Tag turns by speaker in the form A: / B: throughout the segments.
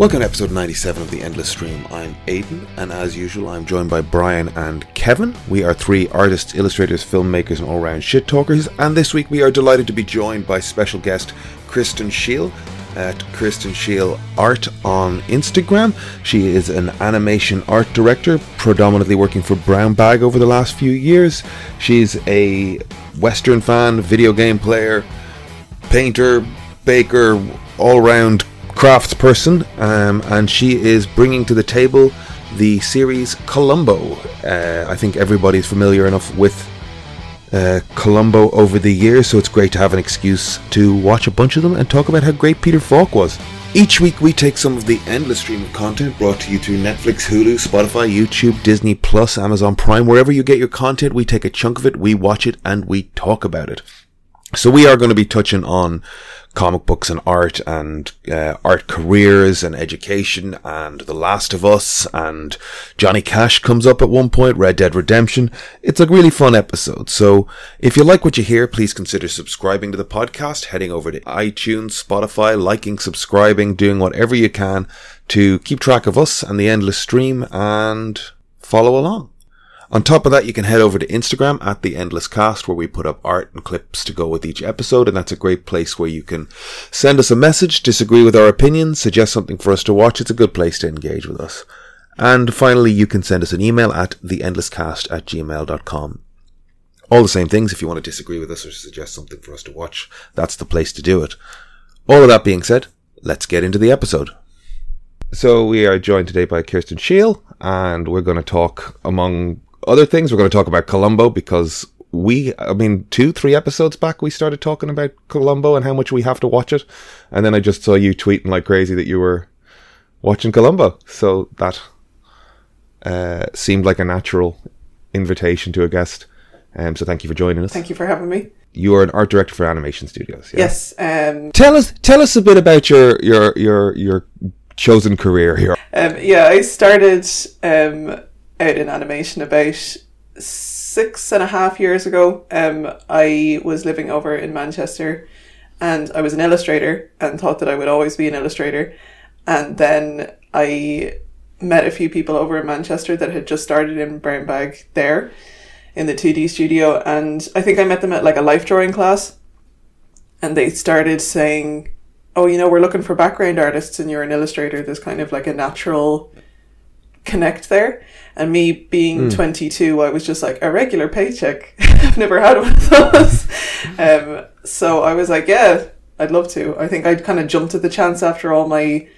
A: Welcome to episode 97 of The Endless Stream. I'm Aidan, and as usual, I'm joined by Brian and Kevin. We are three artists, illustrators, filmmakers, and all round shit talkers. And this week, we are delighted to be joined by special guest Kirsten Shiel at Kirsten Shiel Art on Instagram. She is an animation art director, predominantly working for Brown Bag over the last few years. She's a Western fan, video game player, painter, baker, all round crafts person, um, and she is bringing to the table the series Columbo. Uh, I think everybody's familiar enough with uh, Columbo over the years, so it's great to have an excuse to watch a bunch of them and talk about how great Peter Falk was. Each week, we take some of the endless stream of content brought to you through Netflix, Hulu, Spotify, YouTube, Disney Plus, Amazon Prime, wherever you get your content. We take a chunk of it, we watch it, and we talk about it. So we are going to be touching on comic books and art and uh, art careers and education and The Last of Us and Johnny Cash comes up at one point, Red Dead Redemption. It's a really fun episode. So if you like what you hear, please consider subscribing to the podcast, heading over to iTunes, Spotify, liking, subscribing, doing whatever you can to keep track of us and the endless stream and follow along. On top of that, you can head over to Instagram at the Endless Cast, where we put up art and clips to go with each episode, and that's a great place where you can send us a message, disagree with our opinions, suggest something for us to watch. It's a good place to engage with us. And finally, you can send us an email at theendlesscast at gmail.com. All the same things. If you want to disagree with us or suggest something for us to watch, that's the place to do it. All of that being said, let's get into the episode. So we are joined today by Kirsten Shiel, and we're going to talk among other things, we're going to talk about Columbo because we, I mean, two, three episodes back, we started talking about Columbo and how much we have to watch it. And then I just saw you tweeting like crazy that you were watching Columbo. So that uh, seemed like a natural invitation to a guest. Um, so thank you for joining us.
B: Thank you for having me.
A: You are an art director for Animation Studios.
B: Yeah? Yes. Um,
A: tell us, tell us a bit about your your your your chosen career here.
B: Um, yeah, I started um, out in animation about six and a half years ago. Um, I was living over in Manchester and I was an illustrator and thought that I would always be an illustrator. And then I met a few people over in Manchester that had just started in Brown Bag there in the 2D studio. And I think I met them at like a life drawing class. And they started saying, Oh, you know, we're looking for background artists and you're an illustrator. There's kind of like a natural connect there. And me being mm. 22, I was just like, a regular paycheck. I've never had one of those. um, so I was like, yeah, I'd love to. I think I'd kind of jumped at the chance after all my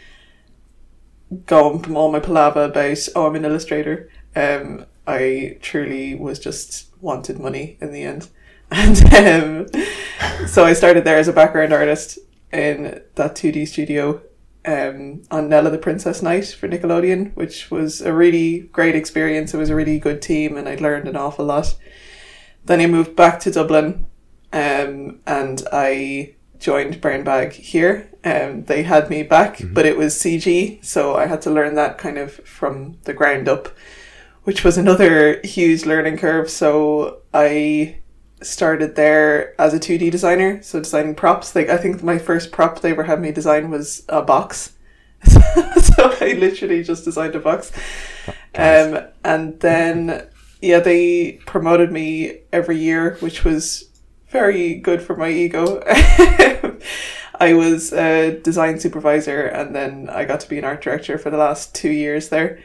B: from all my palaver about, oh, I'm an illustrator. Um, I truly was just wanted money in the end. And um, so I started there as a background artist in that 2D studio um, on Nella the Princess Knight for Nickelodeon, which was a really great experience. It was a really good team, and I learned an awful lot. Then I moved back to Dublin, um, and I joined Brown Bag here. Um, they had me back, mm-hmm. but it was CG, so I had to learn that kind of from the ground up, which was another huge learning curve. So I started there as a 2D designer, so designing props. Like I think my first prop they ever had me design was a box. so I literally just designed a box. Um, and then yeah, they promoted me every year, which was very good for my ego. I was a design supervisor and then I got to be an art director for the last two years there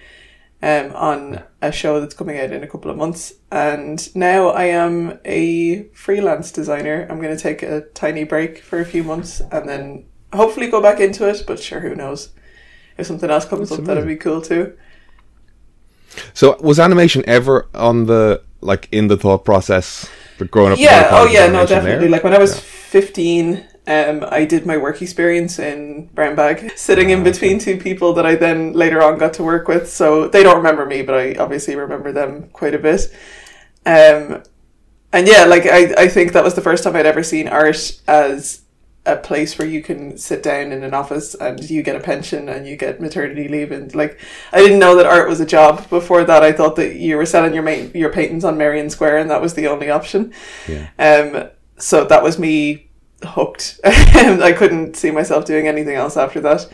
B: um, on a show that's coming out in a couple of months. And now I am a freelance designer. I'm going to take a tiny break for a few months and then hopefully go back into it. But sure, who knows? If something else comes that's up, amazing. that'd be cool too.
A: So, was animation ever on the like in the thought process? For growing up,
B: yeah. Oh, yeah. No, definitely. There? Like when I was yeah. fifteen, um, I did my work experience in Brown Bag, sitting in ah, between two people that I then later on got to work with. So they don't remember me, but I obviously remember them quite a bit. Um, and yeah, like I, I think that was the first time I'd ever seen art as a place where you can sit down in an office and you get a pension and you get maternity leave and like I didn't know that art was a job before that I thought that you were selling your ma- your paintings on Merrion Square and that was the only option yeah. um so that was me hooked. I couldn't see myself doing anything else after that.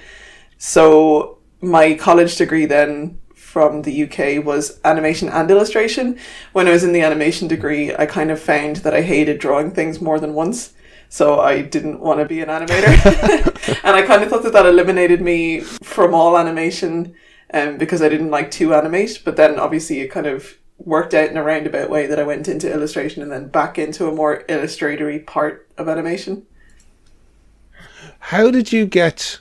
B: So my college degree then from the UK was animation and illustration. When I was in the animation degree, I kind of found that I hated drawing things more than once. So I didn't want to be an animator. and I kind of thought that that eliminated me from all animation um, because I didn't like to animate. But then obviously it kind of worked out in a roundabout way that I went into illustration and then back into a more illustratory part of animation.
A: How did you get?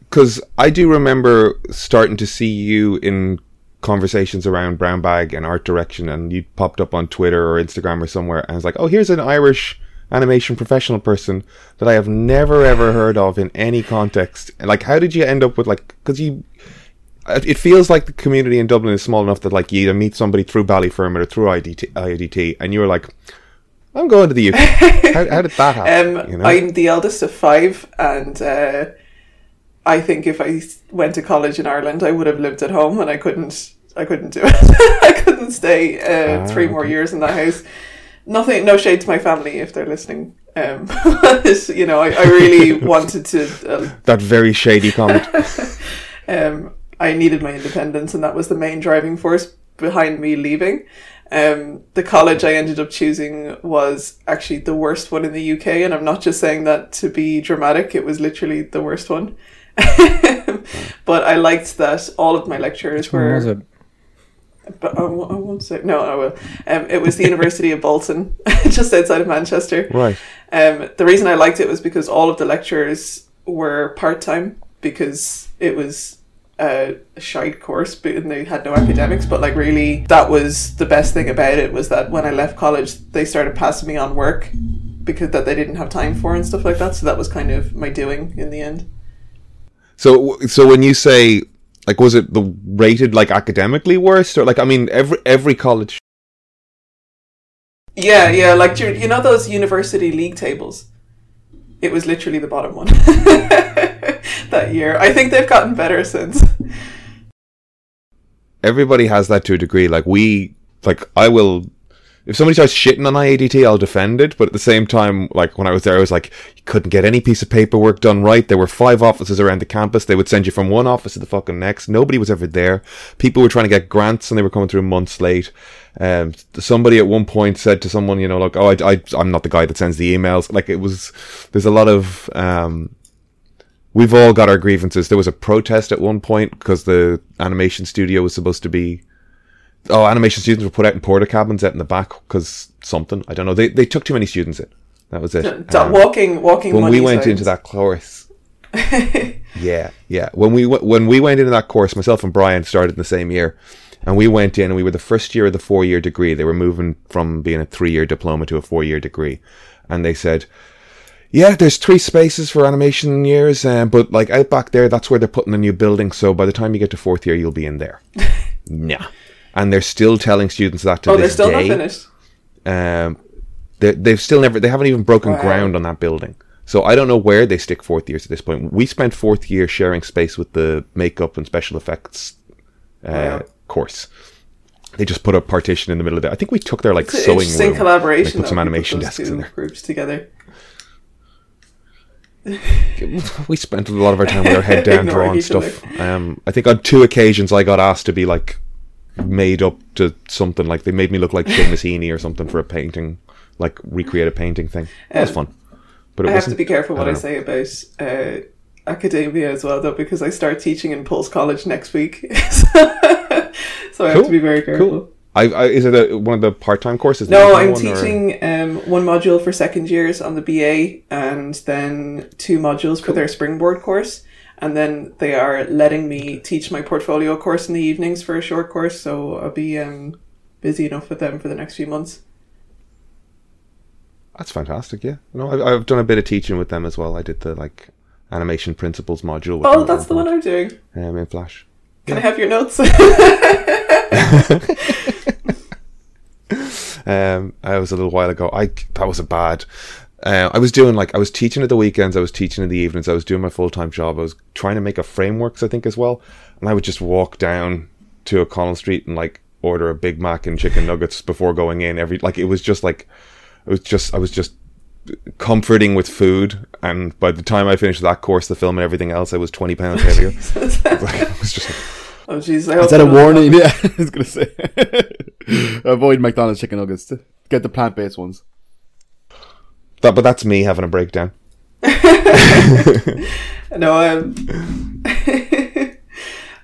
A: Because I do remember starting to see you in conversations around brown bag and art direction, and you popped up on Twitter or Instagram or somewhere, and I was like, "Oh, here's an Irish animation professional person that I have never ever heard of in any context." Like, how did you end up with like? Because you, it feels like the community in Dublin is small enough that like you either meet somebody through Ballyfermot or through IDT, IDT and you're like, I'm going to the UK. how, how did that happen?
B: Um,
A: you know?
B: I'm the eldest of five, and uh, I think if I went to college in Ireland, I would have lived at home, and I couldn't. I couldn't do it. I couldn't stay uh,
A: Ah,
B: three more years in that house. Nothing. No shade to my family if they're listening. Um, but, you know, I, I really wanted to. Uh,
A: that very shady comment.
B: um, I needed my independence, and that was the main driving force behind me leaving. Um, the college I ended up choosing was actually the worst one in the UK, and I'm not just saying that to be dramatic. It was literally the worst one. but I liked that all of my lecturers
C: Where
B: were.
C: was it?
B: But I won't, won't say no. I will. Um, it was the University of Bolton, just outside of Manchester.
A: right.
B: Um, the reason I liked it was because all of the lecturers were part time because it was a shite course, but and they had no academics. But like, really, that was the best thing about it was that when I left college, they started passing me on work because that they didn't have time for and stuff like that. So that was kind of my doing in the end.
A: So, so when you say like, was it the rated like academically worst, or like, I mean, every every college.
B: Yeah, yeah, like you you know those university league tables. It was literally the bottom one that year. I think they've gotten better since.
A: Everybody has that to a degree. Like we, like I will. If somebody starts shitting on IADT, I'll defend it. But at the same time, like when I was there, I was like, you couldn't get any piece of paperwork done right. There were five offices around the campus. They would send you from one office to the fucking next. Nobody was ever there. People were trying to get grants and they were coming through months late. Um, somebody at one point said to someone, you know, like, oh, I, I, I'm not the guy that sends the emails. Like it was, there's a lot of, um, we've all got our grievances. There was a protest at one point because the animation studio was supposed to be. Oh, animation students were put out in porta cabins out in the back because something I don't know. They they took too many students in. That was it. Um,
B: walking, walking.
A: when we went
B: signs.
A: into that course, yeah, yeah. When we w- when we went into that course, myself and Brian started in the same year, and we went in and we were the first year of the four year degree. They were moving from being a three year diploma to a four year degree, and they said. Yeah, there's three spaces for animation years, um, but like out back there, that's where they're putting a new building. So by the time you get to fourth year, you'll be in there. yeah, and they're still telling students that to
B: oh, they're still
A: day.
B: not finished.
A: Um, they, they've still never, they haven't even broken
B: Wow.
A: ground on that building. So I don't know where they stick fourth years at this point. We spent fourth year sharing space with the makeup and special effects uh,
B: Wow.
A: course. They just put a partition in the middle of it. I think we took their like
B: It's
A: sewing room.
B: collaboration.
A: They put some animation desks in there.
B: Groups together.
A: We spent a lot of our time with our head down drawing stuff. Um, I think on two occasions I got asked to be like made up to something like they made me look like Seamus Heaney or something for a painting, like recreate a painting thing. That was
B: Um,
A: fun. But it
B: I have to be careful what I,
A: don't
B: say about uh, academia as well, though, because I start teaching in Pulse College next week. so I have to be very careful.
A: Cool. I, I, is it a, one of the part-time courses?
B: No, I'm
A: one,
B: teaching um, one module for second years on the BA and then two modules for their springboard course. And then they are letting me teach my portfolio course in the evenings for a short course. So I'll be um, busy enough with them for the next few months.
A: That's fantastic. Yeah, no, I've, I've done a bit of teaching with them as well. I did the like animation principles module.
B: Oh, that's the one I'm doing.
A: um, in Flash.
B: Can I have your notes?
A: Um, I was a little while ago. I that was a bad. Uh, I was doing like I was teaching at the weekends. I was teaching in the evenings. I was doing my full time job. I was trying to make a frameworks, I think, as well. And I would just walk down to a Collins Street and like order a Big Mac and chicken nuggets before going in. Every like it was just like it was just I was just comforting with food, and by the time I finished that course, the film and everything else, I was twenty pounds heavier. it was just like,
B: Oh jeez, I
C: Is that a
B: it'll-
C: warning? Yeah, I was gonna say. Avoid McDonald's chicken nuggets. Get the plant based ones.
A: That, but that's me having a breakdown.
B: No, um,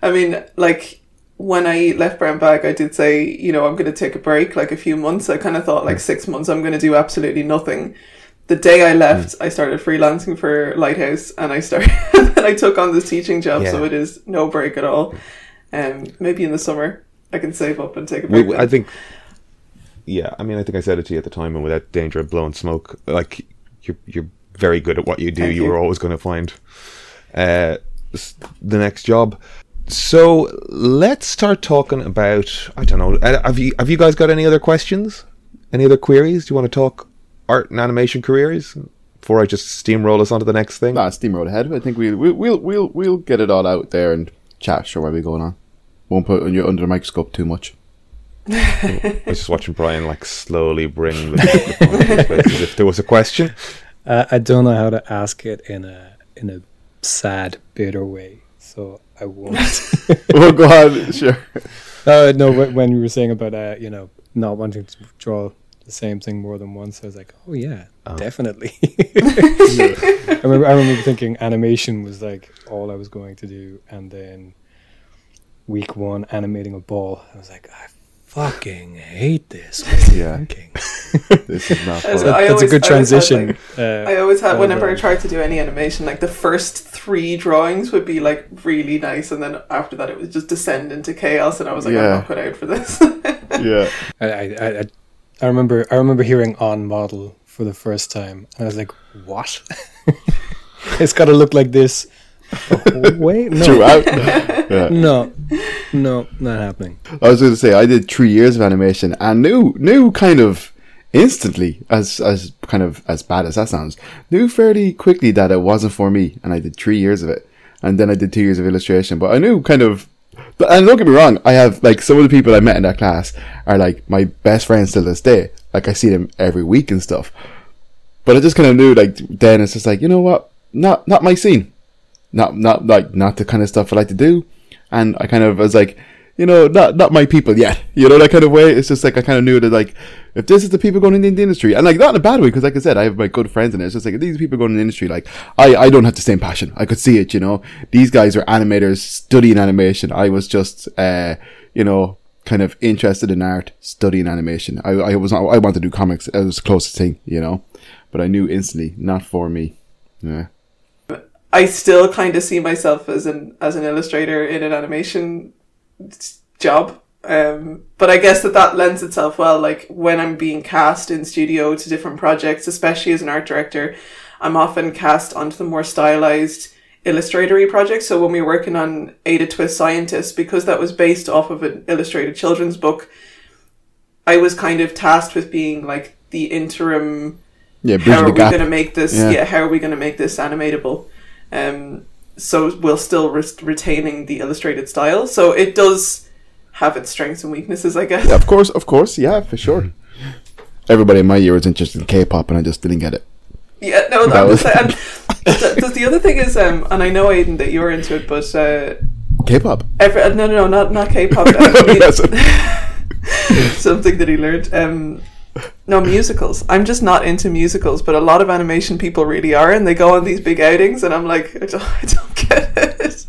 B: I mean, like when I left Brown Bag, I did say, you know, I'm going to take a break, like a few months. I kind of thought, like six months, I'm going to do absolutely nothing. The day I left, I started freelancing for Lighthouse, and I started, and I took on this teaching job. So it is no break at all. Um, maybe in the summer I can save up and take a
A: We,
B: break.
A: I think, yeah. I mean, I think I said it to you at the time, and without danger of blowing smoke, like you're you're very good at what you do.
B: Thank
A: you,
B: you.
A: were always going to find uh, the next job. So let's start talking about. I don't know. uh, Have you have you guys got any other questions? Any other queries? Do you want to talk art and animation careers before I just steamroll us onto the next thing?
C: Nah, steamroll ahead. I think we'll we'll we'll we'll, we'll get it all out there and chat. Sure, where we going on. Won't put you under the microscope too much.
A: I was just watching Brian like slowly bring the, the point to his face as if there was a question.
D: Uh, I don't know how to ask it in a in a sad, bitter way, so I won't.
C: oh, go on. Sure.
D: uh, no, when you were saying about uh, you know not wanting to draw the same thing more than once, I was like, oh yeah, definitely. I remember I remember thinking animation was like all I was going to do, and then week one animating a ball, I was like, I fucking hate this. What am I
C: Yeah.
D: thinking?
C: This is not fun.
B: I
D: That's a
B: always-
D: good
B: I always had,
D: transition.
B: like-
D: uh,
B: I always had whenever I
D: no.
B: tried to do any animation, like the first three drawings would be like really nice, and then after that it would just descend into chaos, and I was like,
C: Yeah.
B: I'm not cut out for this.
C: yeah.
D: I, I, I, I- I remember I remember hearing on model for the first time, and I was like, "What? it's got to look like this." Oh, wait, no,
C: Throughout. yeah.
D: no, no, not happening.
C: I was going to say I did three years of animation and knew knew kind of instantly as as kind of as bad as that sounds knew fairly quickly that it wasn't for me and I did three years of it. And then I did two years of illustration but I knew kind of and don't get me wrong I have like some of the people I met in that class are like my best friends till this day. Like I see them every week and stuff. But I just kind of knew like then it's just like you know what? Not not my scene. Not not like not the kind of stuff I like to do. And I kind of was like, you know, not not my people yet. You know that kind of way. It's just like I kind of knew that like if this is the people going in the industry, and like not in a bad way, because like I said, I have my good friends in it. It's just like these people going in the industry, like I I don't have the same passion. I could see it. You know, these guys are animators studying animation. I was just uh you know kind of interested in art, studying animation. I I was I wanted to do comics. It was the closest thing, you know, but I knew instantly not for me. Yeah.
B: I still kind of see myself as an as an illustrator in an animation job. Um, but I guess that that lends itself well. Like when I'm being cast in studio to different projects, especially as an art director, I'm often cast onto the more stylized illustratory projects. So when we were working on Ada Twist Scientist, because that was based off of an illustrated children's book, I was kind of tasked with being like the interim
C: Yeah,
B: how are we going to make this
C: Yeah.
B: yeah. how are we going to make this animatable um so we'll still re- retaining the illustrated style so it does have its strengths and weaknesses i guess
C: Yeah, of course, of course, yeah, for sure. Everybody in my year was interested in K-pop, and I just didn't get it.
B: yeah no
C: That was-
B: the, the, the other thing is um and i know aiden that you're into it but uh
C: K-pop.
B: every, uh, no no no not not k-pop something that he learned um no musicals i'm just not into musicals but a lot of animation people really are and they go on these big outings and i'm like i don't, I don't get it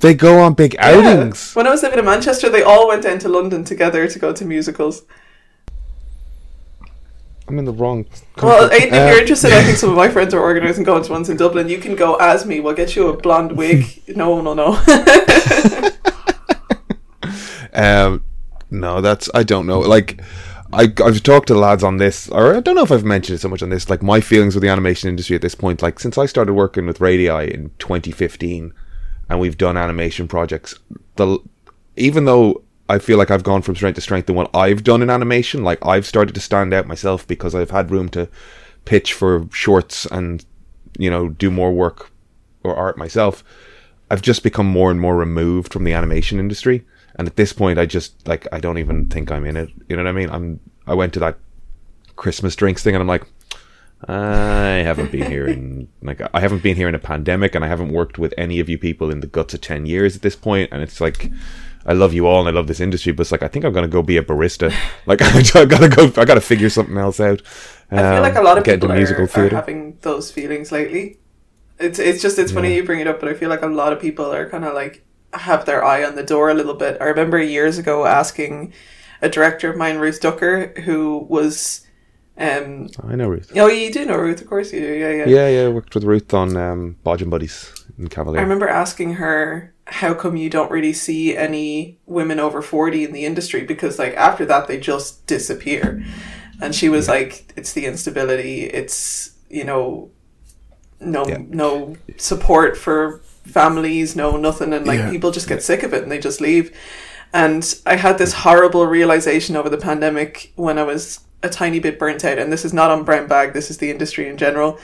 A: They go on big
B: Yeah.
A: outings.
B: When I was living in Manchester, they all went down to London together to go to musicals.
A: I'm in the wrong.
B: Well. Aiden, if
A: Uh,
B: you're interested, I think some of my friends are organising going to ones in Dublin. You can go as me. We'll get you a blonde wig. no one will know.
A: Um, no, that's I don't know. Like, I I've talked to lads on this, or I don't know if I've mentioned it so much on this. Like my feelings with the animation industry at this point. Like since I started working with Radii in 2015, and we've done animation projects. The even though I feel like I've gone from strength to strength in what I've done in animation, like I've started to stand out myself because I've had room to pitch for shorts and you know do more work or art myself. I've just become more and more removed from the animation industry. And at this point, I just like I don't even think I'm in it. You know what I mean? I'm I went to that Christmas drinks thing, and I'm like, I haven't been here in like I haven't been here in a pandemic, and I haven't worked with any of you people in the guts of ten years at this point, and it's like. I love you all and I love this industry, but it's like I think I'm gonna go be a barista. Like I gotta go, I gotta figure something else out.
B: I feel like a lot of
A: Um, get into
B: people
A: musical
B: are, are
A: theatre.
B: having those feelings lately. It's it's just it's funny you bring it up, but I feel like a lot of people are kind of like have their eye on the door a little bit. I remember years ago asking a director of mine, Ruth Ducker, who was, um,
A: I know Ruth.
B: oh, you do know Ruth, of course you do, yeah, yeah.
A: Yeah, yeah, I worked with Ruth on um, Bodge Buddies in Cavalier.
B: I remember asking her, how come you don't really see any women over 40 in the industry? Because, like, after that, they just disappear. And she was like, it's the instability, it's, you know, no,
A: Yeah.
B: no support for families, no nothing. And, like,
C: Yeah.
B: people just get sick of it and they just leave. And I had this horrible realization over the pandemic when I was a tiny bit burnt out. And this is not on Brown Bag, this is the industry in general.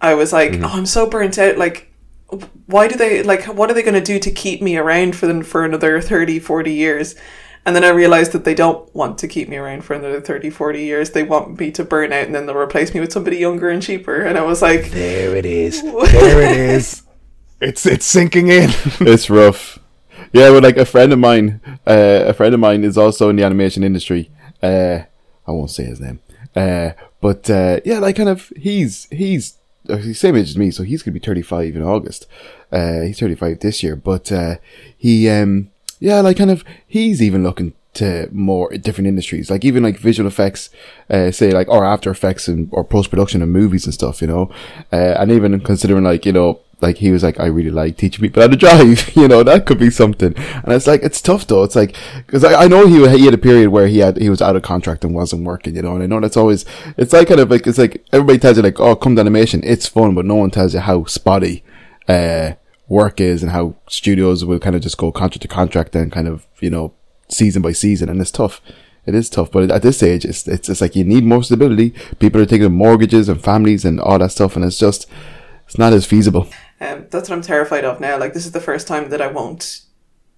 B: I was like, mm-hmm. oh, I'm so burnt out. Like, why do they like what are they going to do to keep me around for them for another 30 40 years and then i realized that they don't want to keep me around for another 30 40 years they want me to burn out and then they'll replace me with somebody younger and cheaper and i was like
A: there it is. There it is. It's it's sinking in.
C: it's rough. Yeah, but like a friend of mine, uh, a friend of mine is also in the animation industry. Uh, I won't say his name. Uh, but uh, yeah, like kind of he's he's uh, he's same age as me, so he's gonna be thirty five in August. Uh, he's thirty five this year, but uh, he um yeah, like kind of he's even looking to more different industries, like even like visual effects, uh, say like or After Effects and or post production of movies and stuff, you know, uh, and even considering like you know like he was like, I really like teaching people how to drive. you know, that could be something. And it's like, it's tough though. It's like, cause I, I know he, he had a period where he had, he was out of contract and wasn't working, you know, and I know that's always, it's like kind of like, it's like everybody tells you like, oh, come to animation. It's fun, but no one tells you how spotty, uh, work is and how studios will kind of just go contract to contract and kind of, you know, season by season. And it's tough. It is tough, but at this age, it's, it's, it's like you need more stability. People are taking mortgages and families and all that stuff. And it's just, it's not as feasible.
B: Um, that's what i'm terrified of now. Like this is the first time that i won't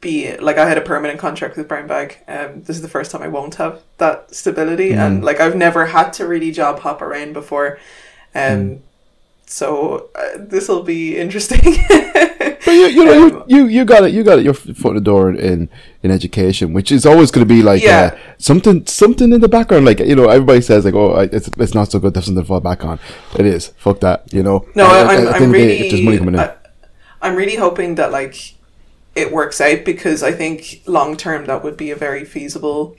B: be like i had a permanent contract with brown bag. Um, this is the first time i won't have that stability. And like i've never had to really job hop around before. Um, so uh, this will be interesting
C: But you, you know,
B: Um,
C: you, you, you got it. You got it. Your foot in the door in in education, which is always going to be like
B: Yeah.
C: uh, something something in the background. Like you know, everybody says like, oh, I- it's it's not so good. There's something to fall back on. It is. Fuck that. You know.
B: No,
C: At-
B: I, I'm,
C: at the
B: I'm
C: end day,
B: really.
C: there's money coming in.
B: I, I'm really hoping that like it works out because I think long term that would be a very feasible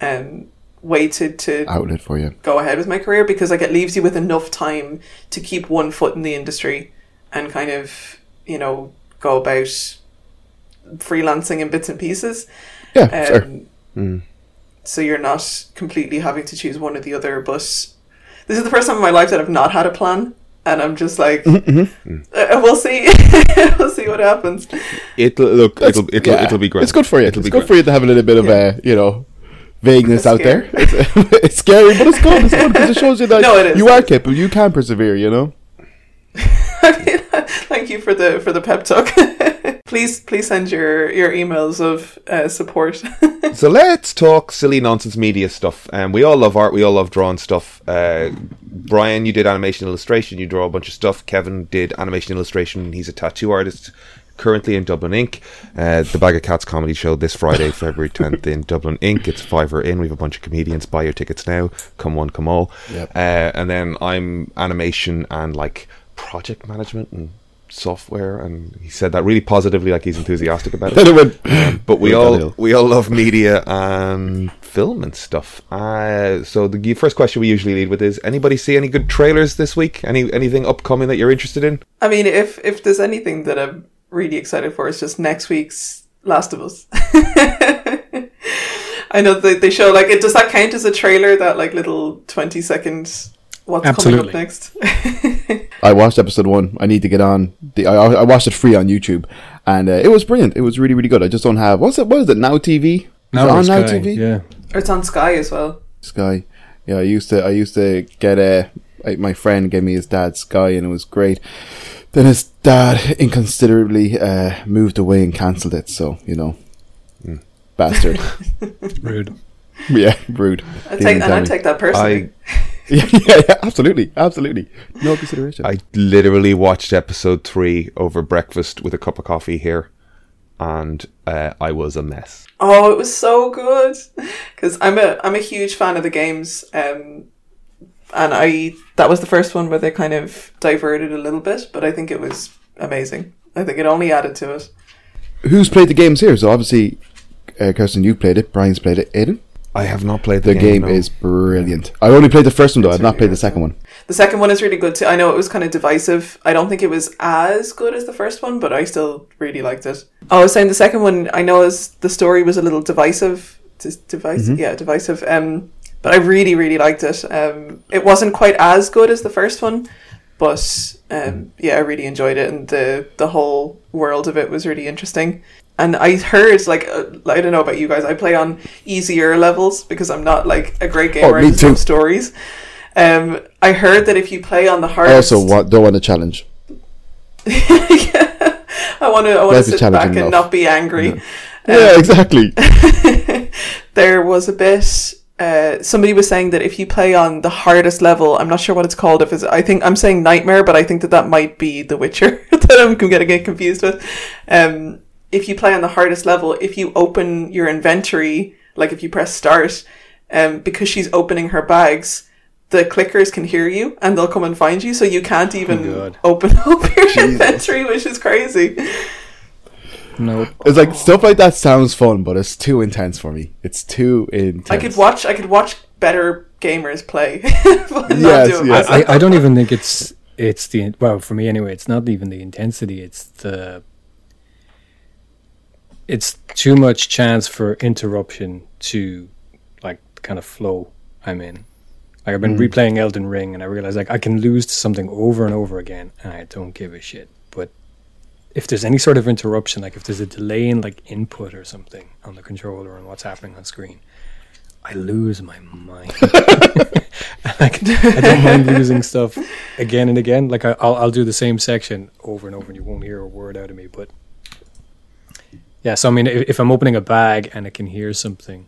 B: um, way to to
C: outlet for you.
B: go ahead with my career because like it leaves you with enough time to keep one foot in the industry and kind of you know go about freelancing in bits and pieces.
C: Yeah,
B: Um,
C: sure.
A: Hmm.
B: So you're not completely having to choose one or the other. But this is the first time in my life that I've not had a plan, and I'm just like,
C: Mm-hmm,
B: uh, we'll see, we'll see what happens.
A: It'll look. It'll it'll,
C: Yeah,
A: it'll be great.
C: It's good for you.
A: It'll
C: it's
A: be
C: good
A: great.
C: for you to have a little bit of uh, you know vagueness out there. It's, it's scary, but it's good. It's good because it shows you that
B: No,
C: you are capable. You can persevere. You know.
B: Thank you for the for the pep talk. please please send your your emails of uh, support.
A: So let's talk silly nonsense media stuff. Um, we all love art. We all love drawing stuff. Uh, Brian, you did animation illustration. You draw a bunch of stuff. Kevin did animation illustration. He's a tattoo artist. Currently in Dublin Ink. Uh, the Bag of Cats comedy show this Friday, February 10th in Dublin Ink. It's fiver in. We have a bunch of comedians. Buy your tickets now. Come one, come all.
C: Yep.
A: Uh, and then I'm animation and like project management and software. And he said that really positively, like he's enthusiastic about it.
C: Then went-
A: But we all we all love media and film and stuff. Uh, so the first question we usually lead with is: Anybody see any good trailers this week? Any anything upcoming that you're interested in?
B: I mean, if if there's anything that I'm really excited for, it's just next week's Last of Us. I know they they show like it. Does that count as a trailer? That like little twenty seconds. What's
D: Absolutely.
B: coming up next?
C: I watched episode one. I need to get on. The, I, I watched it free on YouTube, and uh, it was brilliant. It was really, really good. I just don't have what's it? What is it? Now TV?
D: Now
C: it on
D: it's
C: Now TV?
D: Yeah.
B: or it's on Sky as well.
C: Sky. Yeah, I used to. I used to get a. Like my friend gave me his dad's Sky, and it was great. Then his dad inconsiderately uh, moved away and cancelled it. So you know, bastard.
D: Rude.
C: yeah, rude.
B: I take and I take that personally.
C: yeah, yeah, yeah, absolutely, absolutely. No consideration.
A: I literally watched episode three over breakfast with a cup of coffee here, and uh, I was a mess.
B: Oh, it was so good because I'm a I'm a huge fan of the games, um, and I that was the first one where they kind of diverted a little bit, but I think it was amazing. I think it only added to it.
C: Who's played the games here? So obviously, uh, Kirsten, you played it. Brian's played it. Aiden,
A: I have not played
C: the game.
A: the,
C: game
A: no.
C: is brilliant. I only played the first one though. I've not played the second one.
B: The second one is really good too. I know it was kind of divisive. I don't think it was as good as the first one, but I still really liked it. Oh, I was saying the second one. I know as the story was a little divisive. Dis- divisive, yeah, divisive. Um, but I really, really liked it. Um, it wasn't quite as good as the first one, but um, yeah, I really enjoyed it, and the the whole world of it was really interesting. And I heard, like, uh, I don't know about you guys, I play on easier levels because I'm not like a great gamer.
C: Oh,
B: I
C: me too.
B: stories. Um, I heard that if you play on the
C: hard,
B: I
C: also want, don't want a challenge.
B: yeah, I want to, I want to sit back and not be angry. Um,
C: yeah, exactly.
B: there was a bit. Uh, somebody was saying that if you play on the hardest level, I'm not sure what it's called. If it's, I think I'm saying Nightmare, but I think that that might be The Witcher that I'm to get confused with. Um, if you play on the hardest level, if you open your inventory, like if you press start, um, because she's opening her bags, the clickers can hear you and they'll come and find you, so you can't even
D: God.
B: open up your inventory, which is crazy.
D: No,
C: It's like stuff like that sounds fun, but it's too intense for me. It's too intense.
B: I could watch. I could watch better gamers play. but not
C: Yes,
B: do
C: yes.
D: I, I don't even think it's it's the well for me anyway. It's not even the intensity. It's the it's too much chance for interruption to like kind of flow I'm in. Like I've been mm. replaying Elden Ring and I realize like I can lose to something over and over again and I don't give a shit. If there's any sort of interruption, like if there's a delay in like input or something on the controller and what's happening on screen, I lose my mind. like, I don't mind losing stuff again and again. Like I, I'll I'll do the same section over and over, and you won't hear a word out of me. But yeah, so I mean, if, if I'm opening a bag and I can hear something,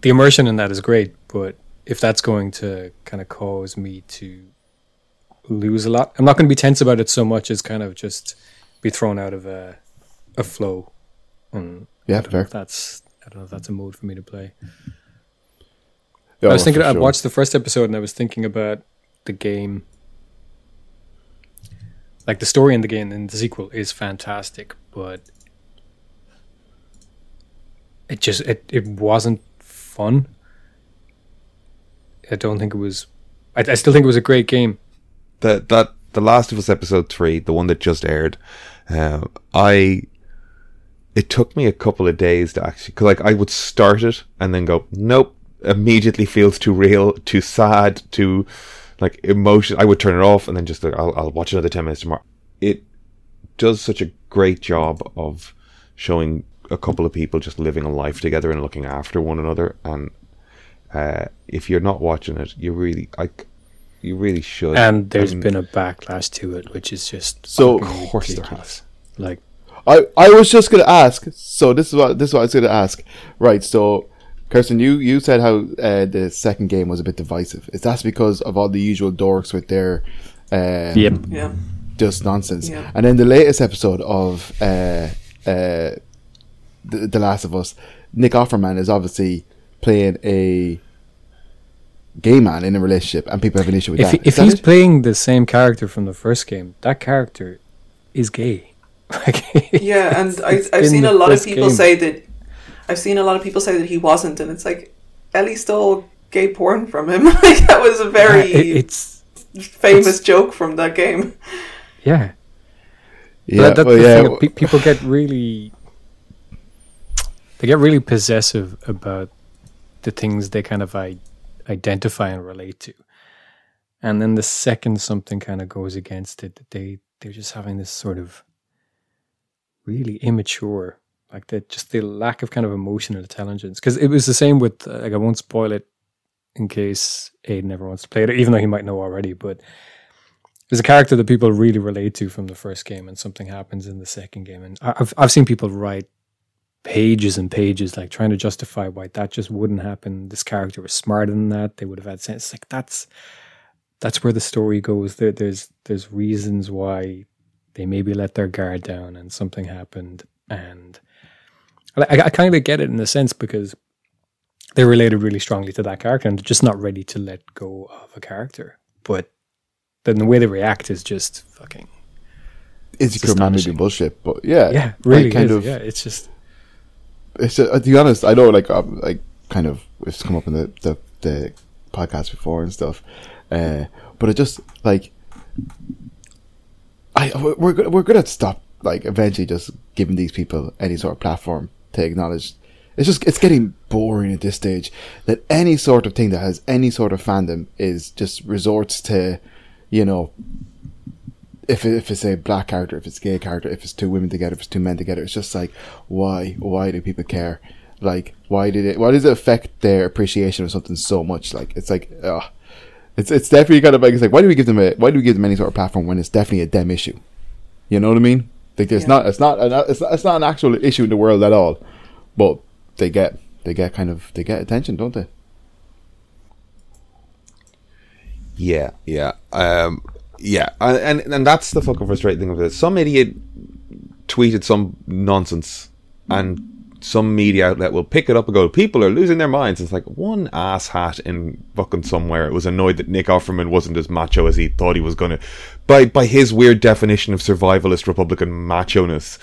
D: the immersion in that is great. But if that's going to kind of cause me to lose a lot, I'm not going to be tense about it so much as kind of just be thrown out of a a flow. And
C: Yeah,
D: I
C: fair.
D: that's I don't know if that's a mode for me to play.
C: Yeah,
D: I was thinking I
C: sure.
D: watched the first episode and I was thinking about the game. Like the story in the game and the sequel is fantastic, but it just it, it wasn't fun. I don't think it was. I, I still think it was a great game.
A: That that the Last of Us episode three, the one that just aired, uh, I it took me a couple of days to actually cause like I would start it and then go nope immediately feels too real too sad too like emotion I would turn it off and then just like, I'll, I'll watch another 10 minutes tomorrow. It does such a great job of showing a couple of people just living a life together and looking after one another and uh, if you're not watching it you really like you really should
D: And there's
A: And-
D: been a backlash to it, which is just
C: So-
D: fucking
A: Of course there
D: ridiculous. Like
C: I, I was just gonna ask. So this is what this is what I was gonna ask. Right. So, Kirsten, you you said how uh, the second game was a bit divisive. Is that because of all the usual dorks with their uh,
B: yeah.
C: just nonsense?
B: Yeah.
C: And then the latest episode of uh, uh, the, the Last of Us, Nick Offerman is obviously playing a gay man in a relationship, and people have an issue with
D: if
C: that.
D: he,
C: Is
D: if
C: that
D: he's
C: it?
D: playing the same character from the first game, that character is gay. Like,
B: Yeah, and I, I've seen a lot of people
D: game.
B: say that. I've seen a lot of people say that he wasn't, and it's like Ellie stole gay porn from him. like that was a very
D: it- it's
B: famous
D: it's-
B: joke from that game.
D: yeah.
C: yeah,
D: That- that's
C: well,
D: the
C: yeah,
D: thing, pe- people get really they get really possessive about the things they kind of I- identify and relate to and then the second something kind of goes against it they they're just having this sort of really immature like the just the lack of kind of emotional intelligence because it was the same with like i won't spoil it in case aiden never wants to play it even though he might know already but there's a character that people really relate to from the first game, and something happens in the second game. And I've I've seen people write pages and pages, like trying to justify why that just wouldn't happen. This character was smarter than that. They would have had sense. Like that's that's where the story goes. There, there's there's reasons why they maybe let their guard down and something happened, and I, I kind of get it in a sense because they related really strongly to that character and they're just not ready to let go of a character. But then the way they react is just fucking
C: It's, maybe bullshit, but yeah,
D: yeah, really
C: like, kind
D: is,
C: of.
D: yeah. It's just
C: It's uh, to be honest, I know like um, like kind of it's come up in the the, the podcast before and stuff, uh, but it just like I we're we're we're gonna stop like eventually just giving these people any sort of platform to acknowledge. It's just it's getting boring at this stage that any sort of thing that has any sort of fandom is just resorts to, you know, if if it's a black character, if it's a gay character, if it's two women together, if it's two men together, it's just like why why do people care? Like why did it why does it affect their appreciation of something so much? Like it's like ugh. It's it's definitely kind of like it's like why do we give them a why do we give them any sort of platform when it's definitely a dem issue? You know what I mean? Like it's
B: Yeah.
C: not it's not an, it's not it's not an actual issue in the world at all, but they get they get kind of they get attention, don't they?
A: Yeah, yeah, um, yeah, and and that's the fucking frustrating thing of this. Some idiot tweeted some nonsense, and some media outlet will pick it up and go, "People are losing their minds." It's like one ass hat in fucking somewhere it was annoyed that Nick Offerman wasn't as macho as he thought he was gonna, by by his weird definition of survivalist Republican macho ness.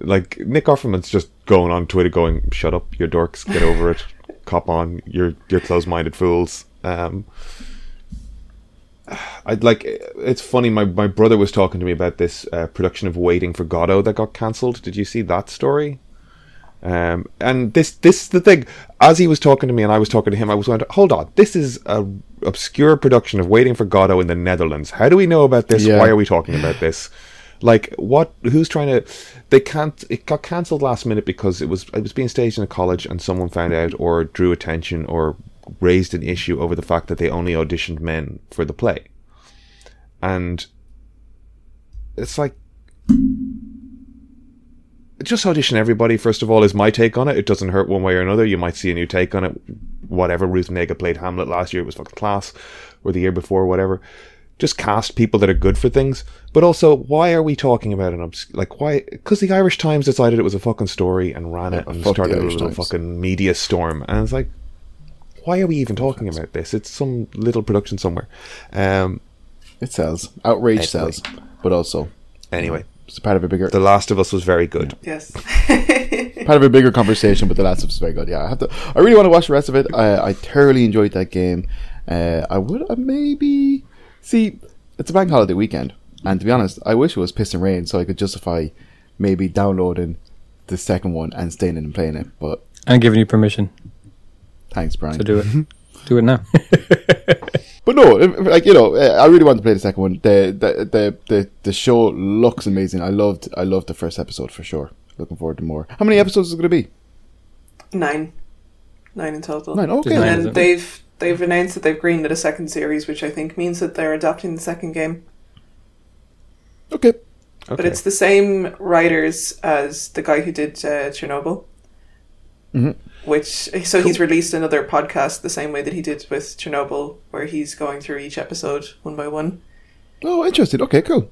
A: Like Nick Offerman's just going on Twitter, going, "Shut up, you dorks, get over it, cop on, you're you're close-minded fools." Um, I'd like. It's funny. My my brother was talking to me about this uh, production of Waiting for Godot that got cancelled. Did you see that story? Um, and this this is the thing. As he was talking to me and I was talking to him, I was going, "Hold on, this is a obscure production of Waiting for Godot in the Netherlands. How do we know about this?
C: Yeah.
A: Why are we talking about this?" Like what? Who's trying to? They can't. It got cancelled last minute because it was it was being staged in a college and someone found out or drew attention or raised an issue over the fact that they only auditioned men for the play, and it's like just audition everybody. First of all, is my take on it. It doesn't hurt one way or another. You might see a new take on it. Whatever. Ruth Negga played Hamlet last year. It was fucking class, or the year before, whatever just cast people that are good for things. But also, why are we talking about an obs- like why? Because the Irish Times decided it was a fucking story and ran it and started a little
C: Times.
A: fucking media storm. And it's like, why are we even talking about this? It's some little production somewhere. Um.
C: It sells. Outrage
A: Anyway.
C: sells. But also
A: Anyway,
C: it's part of a bigger
A: The Last of Us was very good.
B: Yes.
C: part of a bigger conversation, but The Last of Us was very good. Yeah, I have to. I really want to watch the rest of it. I, I thoroughly enjoyed that game. Uh, I would uh, maybe see. It's a bank holiday weekend, and to be honest, I wish it was piss and rain so I could justify maybe downloading the second one and staying in and playing it. But
D: I'm giving you permission
C: thanks, Brian.
D: to do it. do it now.
C: But no, if- if, like you know, uh, I really want to play the second one. The the the the, the show looks amazing. I loved I loved the first episode for sure. Looking forward to more. How many episodes is it going to be?
B: Nine. Nine in total.
C: Nine. Okay.
D: Nine,
B: And
D: is
B: they've they've announced that they've greenlit a second series, which I think means that they're adapting the second game.
C: Okay.
A: Okay.
B: But it's the same writers as the guy who did uh, Chernobyl.
C: Mhm.
B: Which so he's released another podcast the same way that he did with Chernobyl, where he's going through each episode one by one.
C: Oh, interesting. Okay, cool.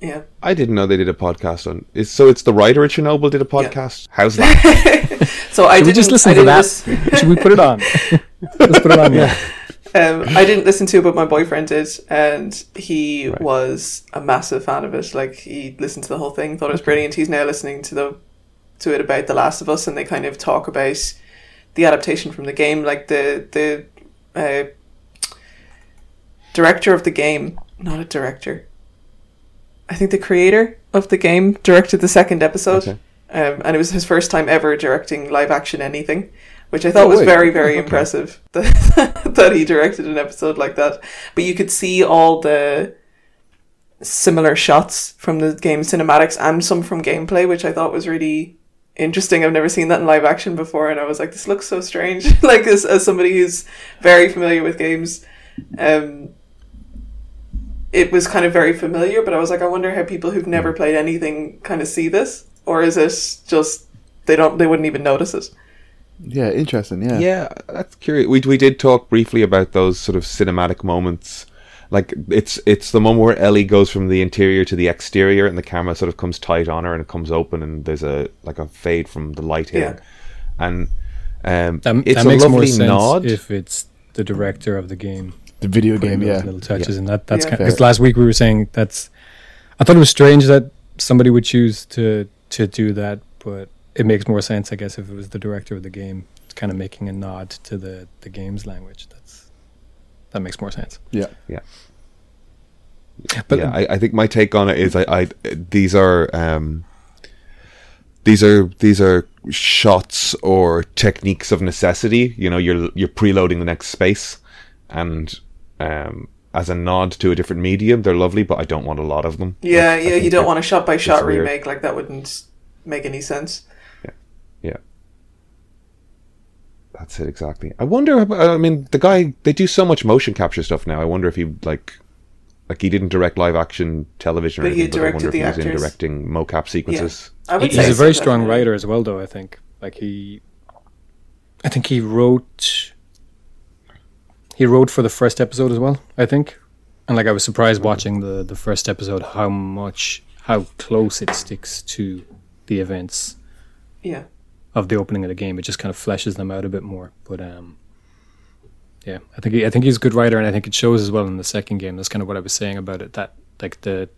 B: Yeah.
A: I didn't know they did a podcast on. Is so? It's the writer at Chernobyl did a podcast. How's that?
B: So I didn't
D: just listen
B: I
D: to that?
B: lis-
D: Should we put it on? Let's put it on. Yeah.
B: Um, I didn't listen to it, but my boyfriend did, and he
A: Right.
B: was a massive fan of it. Like he listened to the whole thing, thought it was brilliant. He's now listening to the to it about The Last of Us, and they kind of talk about the adaptation from the game. Like the the uh, director of the game, not a director. I think the creator of the game directed the second episode,
A: Okay.
B: um, and it was his first time ever directing live action anything, which I thought
C: Oh,
B: was
C: wait.
B: very, very
C: Okay.
B: impressive that, that he directed an episode like that. But you could see all the similar shots from the game cinematics and some from gameplay, which I thought was really interesting. I've never seen that in live action before, and I was like, this looks so strange. like as as somebody who's very familiar with games, um, it was kind of very familiar. But I was like, I wonder how people who've never played anything kind of see this, or is it just they don't they wouldn't even notice it.
C: Yeah, interesting. Yeah.
A: Yeah, that's curious. We we did talk briefly about those sort of cinematic moments. Like it's it's the moment where Ellie goes from the interior to the exterior, and the camera sort of comes tight on her, and it comes open, and there's a like a fade from the light here, and um,
D: That,
A: it's
D: that
A: a
D: makes more
A: lovely
D: sense
A: nod.
D: if it's the director of the game.
C: The video
D: putting
C: game.
D: those
C: Yeah.
D: little touches, and that that's
B: Yeah.
D: kind
C: Fair.
D: because last week we were saying that's. I thought it was strange that somebody would choose to to do that, but it makes more sense, I guess, if it was the director of the game, it's kind of making a nod to the the game's language. That's that makes more sense.
C: Yeah. Yeah.
D: But
A: yeah, I, I think my take on it is I, I these are um, these are these are shots or techniques of necessity. You know, you're you're preloading the next space, and um, as a nod to a different medium, they're lovely, but I don't want a lot of them.
B: Yeah,
A: I- I
B: yeah,
A: think
B: you don't want a shot by shot
A: it's weird.
B: remake like that wouldn't make any sense.
A: Yeah. That's it exactly. I wonder. I mean, the guy they do so much motion capture stuff now. I wonder if he like, like he didn't direct live action television, or
B: But he
A: anything, but I
B: directed
A: wonder if
B: the
A: he was in directing mocap sequences.
B: I would
D: He- he's a
B: so,
D: very strong
B: definitely.
D: writer as well, though. I think like he, I think he wrote. He wrote for the first episode as well. I think, and like I was surprised watching the the first episode how much how close it sticks to the events
B: Yeah.
D: Of the opening of the game. It just kind of fleshes them out a bit more. But um, yeah, I think I think he's a good writer, and I think it shows as well in the second game. That's kind of what I was saying about it. That like the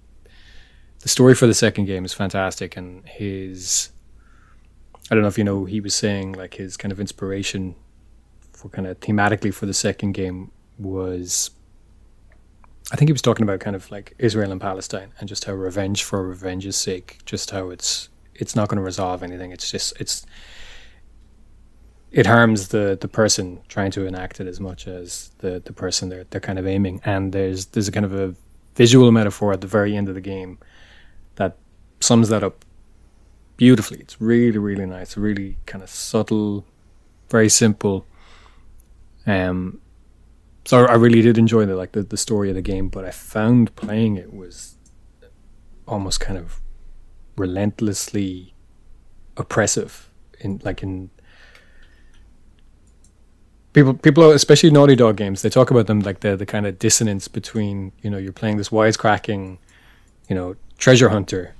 D: the story for the second game is fantastic, and his I don't know if you know he was saying like his kind of inspiration for kind of thematically for the second game was. I think he was talking about kind of like Israel and Palestine and just how revenge for revenge's sake, just how it's it's not going to resolve anything. It's just it's it harms the the person trying to enact it as much as the the person they're they're kind of aiming. And there's there's a kind of a visual metaphor at the very end of the game that sums that up beautifully. It's really really nice, really kind of subtle, very simple. Um, so I really did enjoy the like the, the story of the game, but I found playing it was almost kind of relentlessly oppressive in like in people people are, especially Naughty Dog games they talk about them like the the kind of dissonance between you know you're playing this wisecracking you know treasure hunter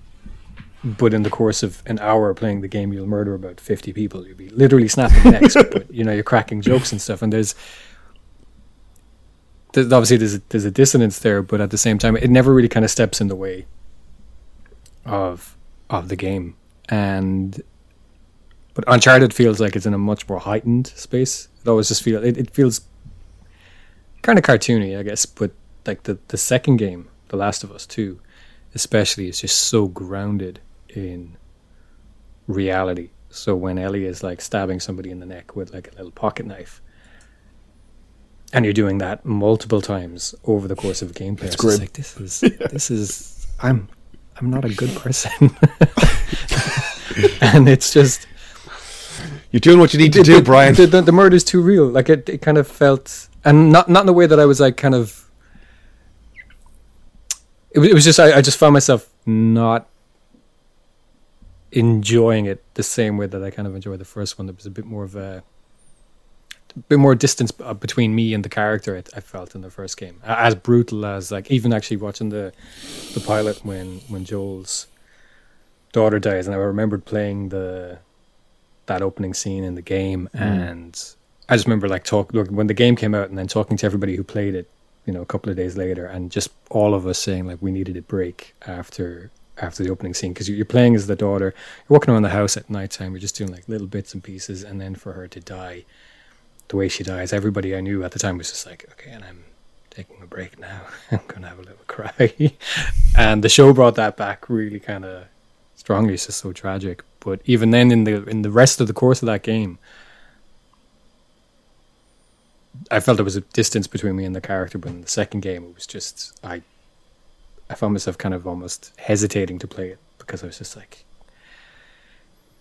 D: but in the course of an hour playing the game you'll murder about 50 people. You'll be literally snapping necks but you know you're cracking jokes and stuff and there's there's obviously there's a, there's a dissonance there but at the same time it never really kind of steps in the way of of the game. And but uncharted feels like it's in a much more heightened space. It always just feels it, it feels kind of cartoony i guess but like the the second game the last of us 2 especially is just so grounded in reality. So when ellie is like stabbing somebody in the neck with like a little pocket knife and you're doing that multiple times over the course of a gameplay it's
C: grim.
D: like this is this is i'm i'm not a good person and it's just
A: You're doing what you need to do,
D: the,
A: Brian.
D: The, the, the murder's too real. Like it, it kind of felt, and not not in the way that I was like kind of. It, it was just I, I just found myself not enjoying it the same way that I kind of enjoyed the first one. There was a bit more of a bit more distance uh, between me and the character. I, I felt in the first game, as brutal as like even actually watching the the pilot when when Joel's daughter dies, and I remembered playing the that opening scene in the game, and I just remember like talk look when the game came out, and then talking to everybody who played it, you know, a couple of days later, and just all of us saying like we needed a break after after the opening scene because you're playing as the daughter, you're walking around the house at night time, you're just doing like little bits and pieces, and then for her to die, the way she dies, everybody I knew at the time was just like, okay, and I'm taking a break now. I'm gonna have a little cry, and the show brought that back really kind of strongly. It's just so tragic. But even then, in the in the rest of the course of that game, I felt there was a distance between me and the character. But in the second game, it was just I, I found myself kind of almost hesitating to play it because I was just like,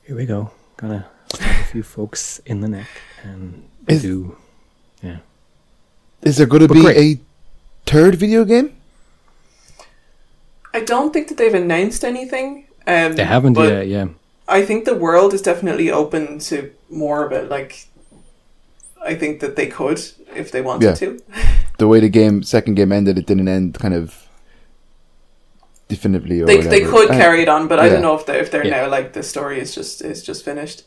D: here we go, gonna stab a few folks in the neck and
C: Is-
D: do, yeah.
C: Is there going to be
D: great.
C: a third video game?
B: I don't think that they've announced anything. Um,
D: They haven't yet, yeah.
B: I think the world is definitely open to more of it. Like, I think that they could if they wanted
C: Yeah.
B: to.
C: The way the game second game ended, it didn't end kind of definitively or
B: They,
C: whatever.
B: they could carry it on, but I don't know if they're if they're
D: Yeah.
B: now like the story is just is just finished.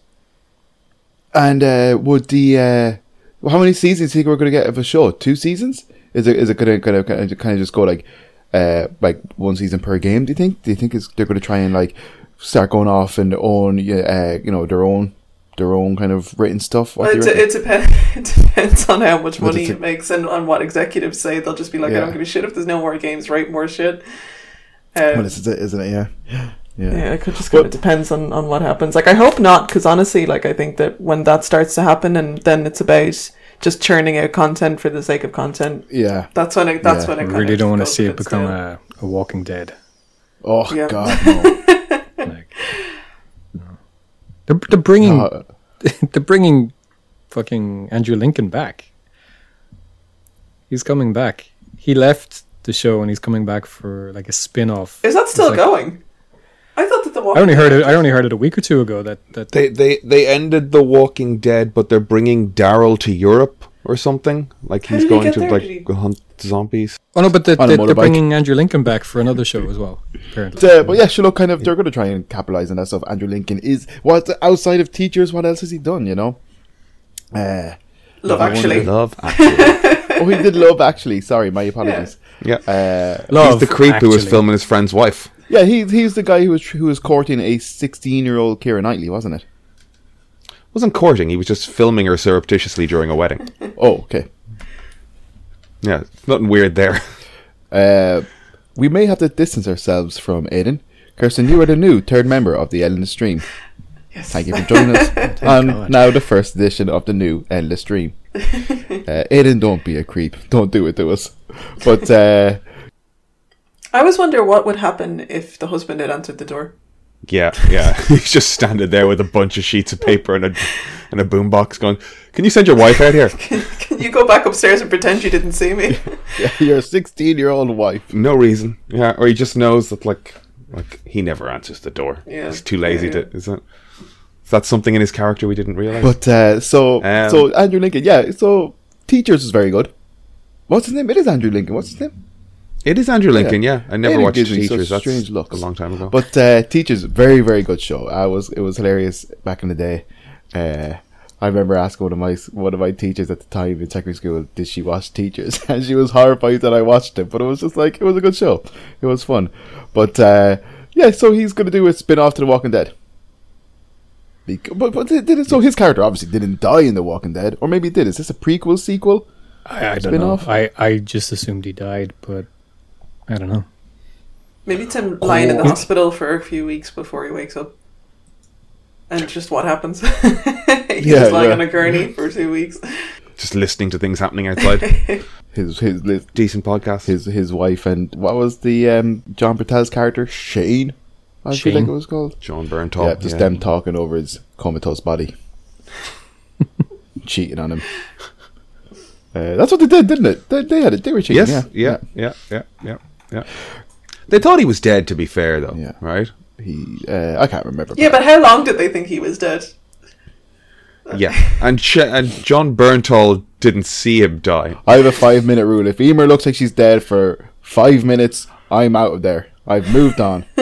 C: And uh, would the uh, how many seasons do you think we're going to get of a show? Two seasons? Is it is it going to kind of kind of, just go like uh, like one season per game? Do you think? Do you think they're going to try and like start going off and own uh, you know their own their own kind of written stuff?
B: Well, it,
C: you
B: it, depends, it depends on how much money it makes and on what executives say. They'll just be like, I don't give a shit if there's no more games, write more shit. Um,
C: well, this is it, isn't it? Yeah, yeah.
B: yeah, it could just kind of depends on, on what happens. Like, I hope not, because honestly, like, I think that when that starts to happen and then it's about just churning out content for the sake of content,
C: Yeah.
B: that's when it, that's
C: Yeah.
B: when it
D: I really don't want to see it become
B: stale.
D: a, a Walking Dead.
C: Oh
B: Yeah.
C: God, no.
D: Like, no. They're, they're bringing
C: No.
D: they're bringing fucking Andrew Lincoln back. He's coming back. He left the show and he's coming back for like a spin-off.
B: Is that still
D: like-
B: going? I thought that the
D: I only heard it. I only heard it a week or two ago. That that
A: They they they ended The Walking Dead, but they're bringing Daryl to Europe or something. Like
B: How
A: he's
B: did he
A: going to
B: there?
A: like
B: he-
A: go hunt zombies.
D: oh no, but they,
C: On a
D: they, they're bringing Andrew Lincoln back for another show as well. Apparently,
C: But, uh, but yeah, sure. Look, kind of, they're going to try and capitalize on that stuff. Andrew Lincoln is what outside of teachers. What else has he done? You know. Uh,
B: Love
C: I
B: Actually.
A: Love actually.
C: oh, he did love actually. Sorry, my apologies.
A: yeah.
C: Uh,
D: Love,
A: he's the creep who was filming his friend's wife.
C: Yeah, he, he's the guy who was who was courting a sixteen-year-old Keira Knightley, wasn't it?
A: Wasn't courting. He was just filming her surreptitiously during a wedding.
C: Oh, okay.
A: Yeah, nothing weird there.
C: Uh, we may have to distance ourselves from Aiden. Kirsten, you are the new third member of the Endless Stream.
B: Yes.
C: Thank you for joining us on
D: God.
C: now the first edition of the new Endless Stream. Uh, Aiden, don't be a creep. Don't do it to us. But uh,
B: I always wonder what would happen if the husband had answered the door.
A: Yeah, yeah. He's just standing there with a bunch of sheets of paper and a and a boombox, going, "Can you send your wife out here?"
B: Can you go back upstairs and pretend you didn't see me?
C: your 16 year old wife.
A: No reason. Yeah, or he just knows that like like he never answers the door.
B: Yeah.
A: He's too lazy
B: Yeah, yeah.
A: to. Is that? Is that something in his character we didn't realize?
C: But uh, so
A: Um,
C: so Andrew Lincoln, yeah. So Teachers is very good. What's his name? It is Andrew Lincoln. What's his name?
A: It is Andrew Lincoln. Yeah, I never
C: Aiden
A: watched
C: gives me such
A: Teachers. That's
C: strange looks.
A: a long time ago.
C: But uh, Teachers, very very good show. I was it was hilarious back in the day. Uh, I remember asking one of my one of my teachers at the time in secondary school, did she watch Teachers? And she was horrified that I watched it. But it was just like it was a good show. It was fun. But uh, yeah, so he's going to do a spin off to The Walking Dead. Bec- But, but did it, so his character obviously didn't die in The Walking Dead, or maybe he did. Is this a prequel sequel?
D: I, I don't know. I, I just assumed he died, but I don't know.
B: Maybe it's him lying in the hospital for a few weeks before he wakes up. And just what happens. He's
C: Yeah,
B: just lying
C: yeah.
B: on a gurney for two weeks.
A: just listening to things happening outside.
C: His his his
A: Decent podcast.
C: his, his wife and what was the um, Jon Bernthal's character Shane? I feel like it was called.
A: Jon Bernthal.
C: yeah, just them talking over his comatose body, cheating on him. Uh, that's what they did, didn't it? They, they had it. They were cheating.
A: Yes.
C: yeah,
A: Yeah. Yeah. Yeah. Yeah. Yeah. They thought he was dead. To be fair, though.
C: Yeah.
A: Right.
C: He, uh, I can't remember.
B: Yeah, but how long did they think he was dead?
A: Yeah. And Ch- and Jon Bernthal didn't see him die.
C: I have a five minute rule. If Emer looks like she's dead for five minutes, I'm out of there. I've moved on.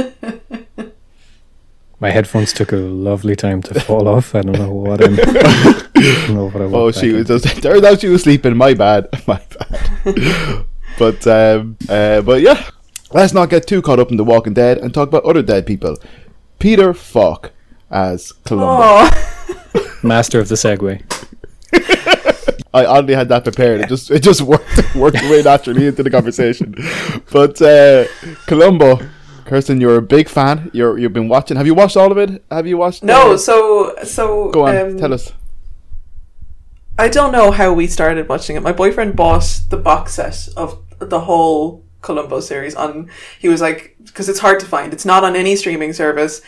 D: My headphones took a lovely time to fall off. I don't know what I'm. I don't know what I
C: Oh, she was
D: into.
C: just turns out she was sleeping. My bad, my bad. But um, uh, but yeah, let's not get too caught up in the Walking Dead and talk about other dead people. Peter Falk as Columbo.
B: Oh,
D: master of the segue.
C: I oddly had that prepared. It just it just worked worked way naturally into the conversation. But uh, Columbo, Kirsten, you're a big fan. You're you've been watching. Have you watched all of it? Have you watched?
B: no,
C: uh,
B: so so
C: go on.
B: um,
C: tell us.
B: I don't know how we started watching it. My boyfriend bought the box set of the whole Columbo series on. He was like, because it's hard to find. It's not on any streaming service.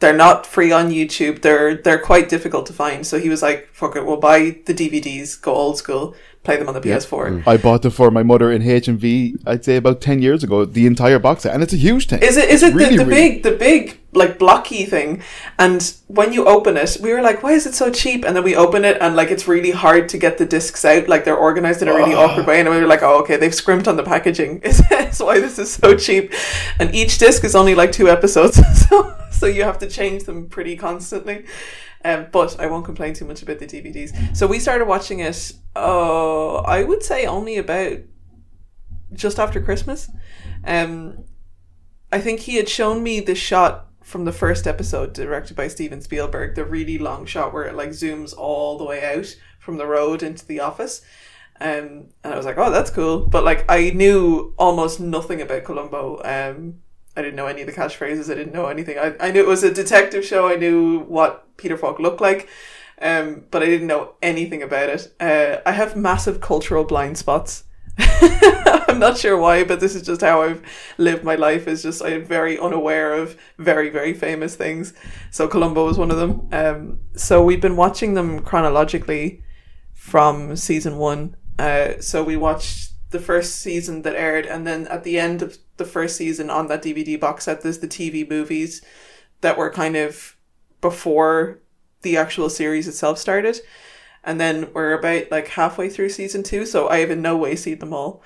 B: They're not free on YouTube. They're they're quite difficult to find. So he was like, "Fuck it, we'll buy the DVDs, go old school, play them on the PS4. Mm.
C: I bought them for my mother in HMV. I'd say about ten years ago. The entire box set, and it's a huge thing.
B: Is it is it
C: Really,
B: the, the
C: really-
B: big the big like blocky thing? And when you open it, we were like, "Why is it so cheap?" And then we open it, and like it's really hard to get the discs out. Like they're organized in a really awkward ah. way, and we were like, "Oh, okay, they've scrimped on the packaging. Is that's why this is so cheap?" And each disc is only like two episodes, so so you have to change them pretty constantly. Um, but I won't complain too much about the DVDs. So we started watching it. Oh, I would say only about just after Christmas. Um, I think he had shown me the shot from the first episode directed by Steven Spielberg, the really long shot where it like zooms all the way out from the road into the office. Um, and I was like, oh, that's cool. But like, I knew almost nothing about Columbo. Um, I didn't know any of the catchphrases. I didn't know anything. I, I knew it was a detective show. I knew what Peter Falk looked like. Um, but I didn't know anything about it. Uh, I have massive cultural blind spots. I'm not sure why, but this is just how I've lived my life. Is just I'm very unaware of very very famous things. So Columbo was one of them. Um, so we've been watching them chronologically from season one. Uh, so we watched the first season that aired, and then at the end of the first season on that DVD box set, there's the TV movies that were kind of before the actual series itself started. And then we're about like halfway through season two, so I have in no way seen them all,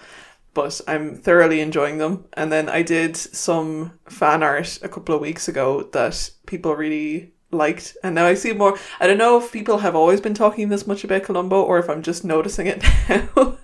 B: but I'm thoroughly enjoying them. And then I did some fan art a couple of weeks ago that people really liked, and now I see more. I don't know if people have always been talking this much about Columbo or if I'm just noticing it now.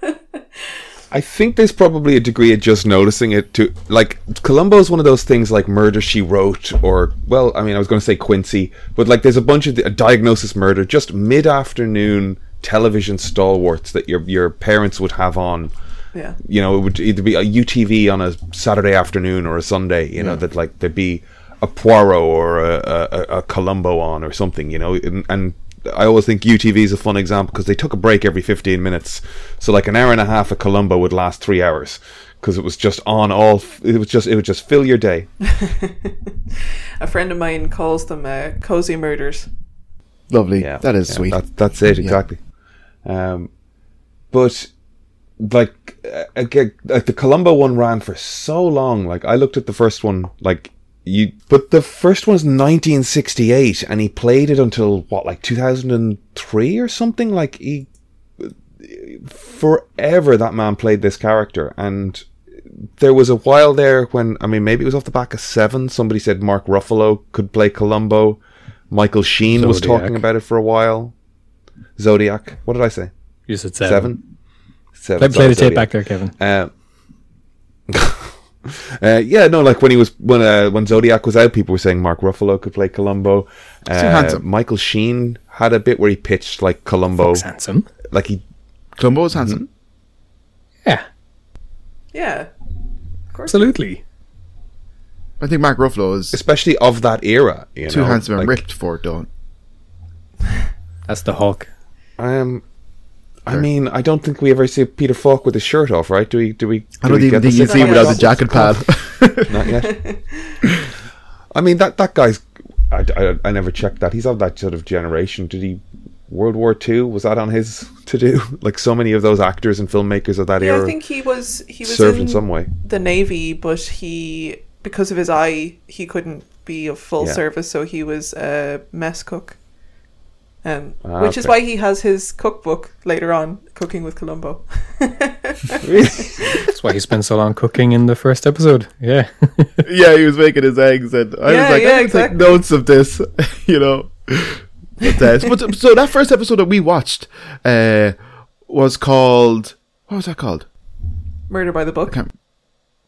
A: I think there's probably a degree of just noticing it to like Columbo is one of those things like Murder She Wrote or well, I mean I was going to say Quincy, but like there's a bunch of a diagnosis murder just mid afternoon television stalwarts that your your parents would have on.
B: yeah.
A: You know, it would either be a UTV on a Saturday afternoon or a Sunday. You know that like there'd be a Poirot or a, a, a Columbo on or something. You know, and, and I always think UTV is a fun example because they took a break every 15 minutes. So like an hour and a half of Columbo would last three hours because it was just on all. It was just it would just fill your day.
B: A friend of mine calls them uh, cozy murders.
C: Lovely.
A: Yeah,
C: that is
A: yeah,
C: sweet.
A: That, that's it exactly. Um, but like uh, again, like the Columbo one ran for so long. Like I looked at the first one, like you, but the first one's 1968, and he played it until what, like 2003 or something. Like he forever that man played this character and there was a while there when I mean maybe it was off the back of seven. Somebody said Mark Ruffalo could play Columbo. Michael Sheen was talking about it for a while. Zodiac. What did I say?
D: You said
A: Seven.
D: seven.
A: Seven.
D: Play, play the
A: sorry,
D: tape back there, Kevin.
A: Uh, uh, yeah, no, like when he was when uh, when Zodiac was out, people were saying Mark Ruffalo could play Columbo. Uh,
C: handsome.
A: Michael Sheen had a bit where he pitched like Columbo,
D: Fuck's handsome.
A: like he
C: Columbo is handsome.
D: Yeah,
B: Yeah.
D: absolutely.
C: I think Mark Ruffalo is
A: especially of that era. You
C: too
A: know,
C: handsome and
A: like,
C: ripped for it, though.
D: That's the Hulk.
A: Um, I mean, I don't think we ever see Peter Falk with his shirt off, right? Do we? Do we?
C: I
A: do
C: don't
A: we
C: even
A: get
C: think
A: the
C: you see him without the jacket pad.
A: Not yet. I mean, that that guy's. I, I, I never checked that. He's of that sort of generation. Did he? World War Two was that on his to do? Like so many of those actors and filmmakers of that
B: Yeah,
A: era
B: I think he was he was
A: served
B: in,
A: in some way.
B: the navy, but he because of his eye, he couldn't be of full
A: Yeah.
B: service, so he was a mess cook. Um,
A: Ah,
B: which is why he has his cookbook later on, Cooking with Columbo.
D: That's why he spent so long cooking in the first episode. Yeah.
C: yeah, he was making his eggs, and I
B: Yeah,
C: was like,
B: yeah,
C: I can
B: exactly.
C: take notes of this, you know. But, uh, but so that first episode that we watched uh, was called what was that called?
B: Murder by the Book.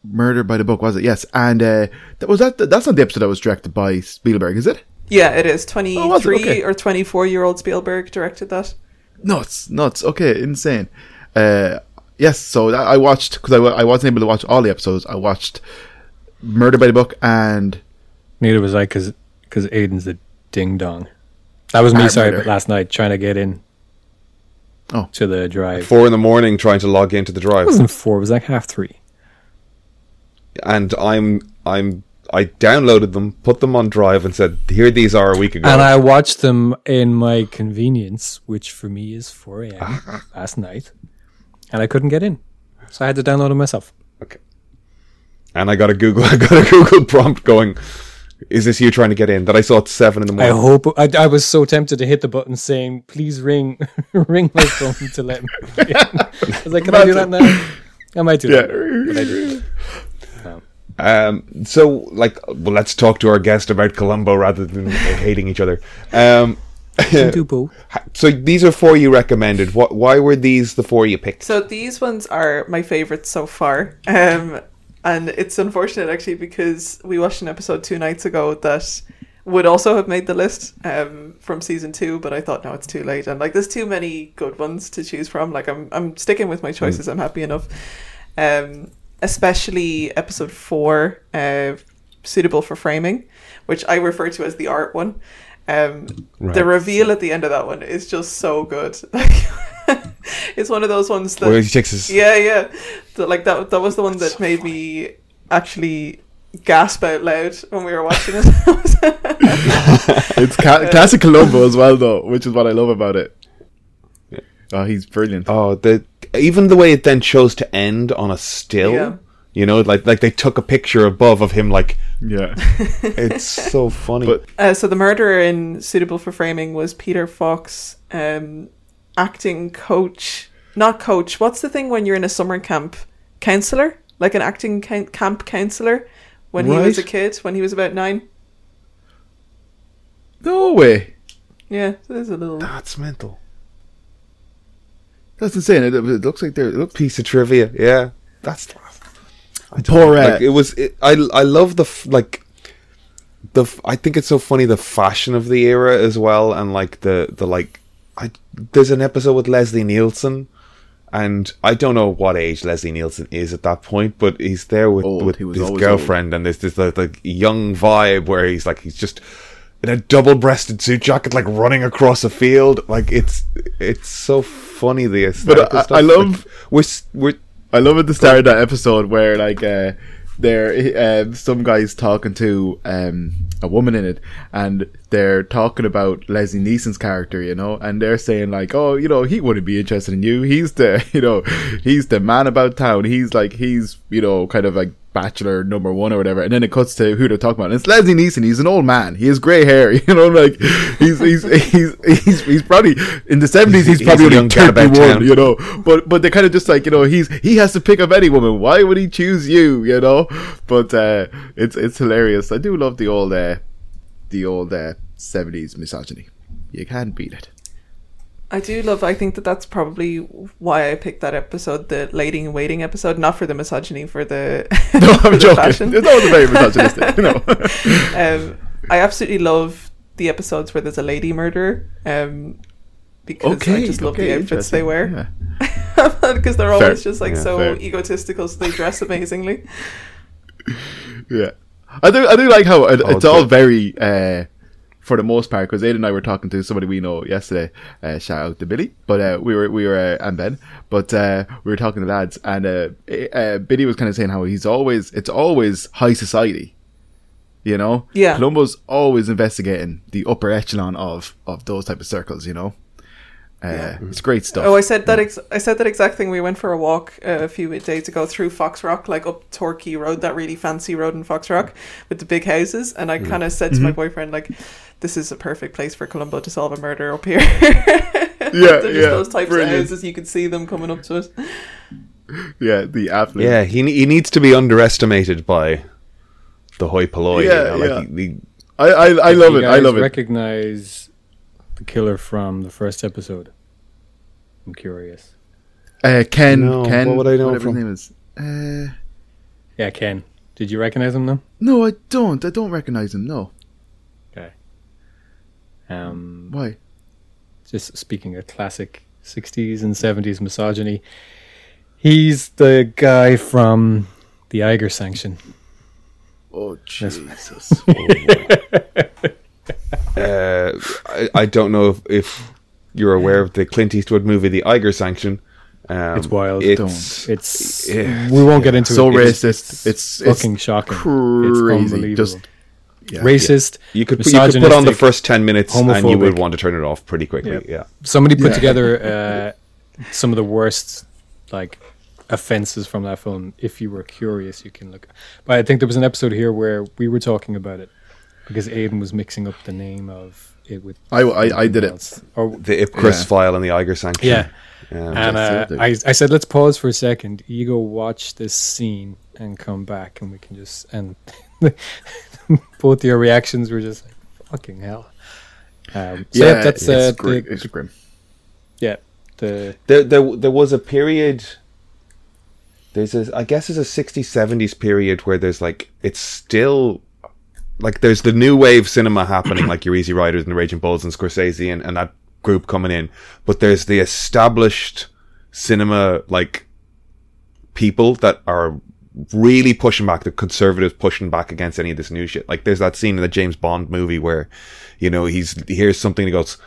C: Murder by the Book, was it? Yes, and uh, that was that. That's not the episode that was directed by Spielberg, is it?
B: Yeah, it is. Twenty
C: Oh, was it? Okay.
B: or twenty four year old Spielberg directed that.
C: Nuts, nuts. Okay, insane. Uh, yes, so that, I watched because I, I wasn't able to watch all the episodes. I watched Murder by the Book and
D: Neither was I because Aiden's a ding dong. That was me, sorry,
C: murder.
D: but last night trying to get in
C: Oh.
D: to the drive.
A: Four in the morning trying to log into the drive.
D: It
A: drive,
D: wasn't four, it was like half three.
A: and I'm I'm I downloaded them, put them on Drive, and said, "Here these are a week ago."
D: And I watched them in my convenience, which for me is 4 a.m. Last night. and I couldn't get in, so I had to download them myself.
A: Okay. And I got a Google. I got a Google prompt going. Is this you trying to get in? That I saw at seven in the morning.
D: I hope I, I was so tempted to hit the button saying, "Please ring, ring my phone to let me." In. I was like, "Can I do that now?" I might do
C: Yeah.
D: that. But I didn't.
A: Um, so, like, well, let's talk to our guest about Columbo rather than hating each other. Um,
D: do both.
A: so these are four you recommended. What? Why were these the four you picked?
B: So these ones are my favorites so far. Um, and it's unfortunate actually because we watched an episode two nights ago that would also have made the list um, from season two, but I thought no, it's too late. And like, there's too many good ones to choose from. Like, I'm I'm sticking with my choices. I'm happy enough. Um, especially episode four, uh, suitable for framing, which I refer to as the art one. Um, The reveal at the end of that one is just so good. it's one of those ones that
A: Where he takes his
B: yeah, yeah. So, like that that was the one that made me actually gasp out loud when we were watching it.
C: It's ca- classic Columbo as well, though, which is what I love about it. Oh, he's brilliant.
A: Oh, the even the way it then chose to end on a still.
B: Yeah.
A: You know, like like they took a picture above of him. Like
C: Yeah.
A: it's so funny.
C: But-
B: uh, so the murderer in Suitable for Framing was Peter Falk's, um, acting coach, not coach. What's the thing when you're in a summer camp? Counselor, like an acting can- camp counselor, when he was a kid, when he was about nine.
C: No way.
B: Yeah, there's a little.
A: That's mental.
C: That's insane. It, it looks like they're. It looks
A: Piece of trivia. Yeah, that's. I
C: Poor,
A: like it was. It, I I love the f- like. The f- I think it's so funny the fashion of the era as well, and like the the like. I there's an episode with Leslie Nielsen, and I don't know what age Leslie Nielsen is at that point, but he's there with
C: Old.
A: with
C: He
A: his girlfriend, and there's this like, like young vibe where he's like he's just in a double-breasted suit jacket, like running across a field. Like it's it's so funny the aesthetic.
C: I-
A: stuff.
C: I love-
A: Like, we're we're
C: I love at the start of that episode where like uh there um, some guys talking to um a woman in it and they're talking about Leslie Nielsen's character, you know, and they're saying like, Oh, you know, he wouldn't be interested in you. He's the you know, he's the man about town. He's like he's, you know, kind of like bachelor number one or whatever. And then it cuts to who they're talking about. And it's Leslie Nielsen, he's an old man. He has grey hair, you know, like he's he's he's he's, he's probably in the seventies he's
A: He's
C: probably
A: a
C: only
A: young
C: thirty one, you know. But but they're kind of just like you know he's he has to pick up any woman. Why would he choose you? You know. But uh, it's it's hilarious. I do love the old uh, the old uh, seventies misogyny. You can't beat it.
B: I do love. I think that that's probably why I picked that episode, the lady in waiting episode, not for the misogyny, for the
C: No,
B: for
C: I'm
B: the
C: joking.
B: fashion.
C: That was very misogynistic. You know.
B: um, I absolutely love the episodes where there's a lady murderer. Um, because I just love the outfits they
C: interesting.
B: wear
C: Yeah.
B: because they're always
C: Fair.
B: just like
A: Yeah,
B: so
C: fair.
B: egotistical. So they dress amazingly.
C: Yeah, I do. I do like how it,
A: Oh,
C: it's all very, uh, for the most part. Because Aiden and I were talking to somebody we know yesterday. Uh, shout out to Billy, but uh, we were we were uh, and Ben, but uh, we were talking to lads, and uh, uh, Billy was kind of saying how he's always it's always high society. You know,
B: Yeah.
C: Columbo's always investigating the upper echelon of of those type of circles. You know, uh, it's great stuff.
B: Oh, I said that. Ex- I said that exact thing. We went for a walk uh, a few days ago through Foxrock, like up Torquay Road, that really fancy road in Foxrock with the big houses. And I
C: Mm.
B: kind of said to
C: Mm-hmm.
B: my boyfriend, like, "This is a perfect place for Columbo to solve a murder up here."
C: Yeah,
B: They're
C: yeah,
B: those types
C: brilliant.
B: of houses. You could see them coming up to it.
C: yeah, the affluent.
A: yeah. He he needs to be underestimated by the hoi polloi.
C: Yeah,
A: you know, like
C: yeah.
A: the, the,
C: I I, I love it. I
D: guys
C: love it.
D: Recognize the killer from the first episode. I'm curious.
C: Uh, Ken,
A: No,
C: Ken,
A: what would I know
C: whatever
A: from?
C: his name is. Uh,
D: Yeah, Ken. Did you recognize him? No.
C: no, I don't. I don't recognize him. No,
D: Okay. Um,
C: why?
D: just speaking of classic 60s and 70s misogyny, he's the guy from the Eiger Sanction.
C: Oh Jesus!
A: uh, I, I don't know if, if you're aware of the Clint Eastwood movie, The Eiger Sanction. Um,
D: It's wild.
A: It's,
D: It's
A: Yeah.
D: we won't get into
C: so
D: it. So
C: racist. It's, it's
D: fucking shocking. It's
C: crazy.
D: unbelievable.
C: Just yeah.
D: Racist.
A: you could you could put on the first ten minutes and you would want to turn it off pretty quickly.
D: Yep.
A: Yeah.
D: Somebody put
C: Yeah.
D: together uh, some of the worst like offenses from that film. If you were curious, you can look. But I think there was an episode here where we were talking about it because Aiden was mixing up the name of it with.
C: I, I, I did it.
D: Or
A: The Ipcress
C: Yeah.
A: file and the Eiger sanction.
D: yeah.
A: Yeah.
D: And uh, I, I said, let's pause for a second. You go watch this scene and come back, and we can just and both your reactions were just like fucking hell. Um, so yeah, that's uh,
C: it's, grim,
D: the,
C: it's grim.
D: yeah the
A: there, there, there was a period. There's a, I guess, there's a 60s, 70s period where there's like, it's still like there's the new wave cinema happening, like your Easy Riders and the Raging Bulls and Scorsese and, and that group coming in, but there's the established cinema like people that are really pushing back, the conservatives pushing back against any of this new shit. Like there's that scene in the James Bond movie where, you know, he's he hears something and goes,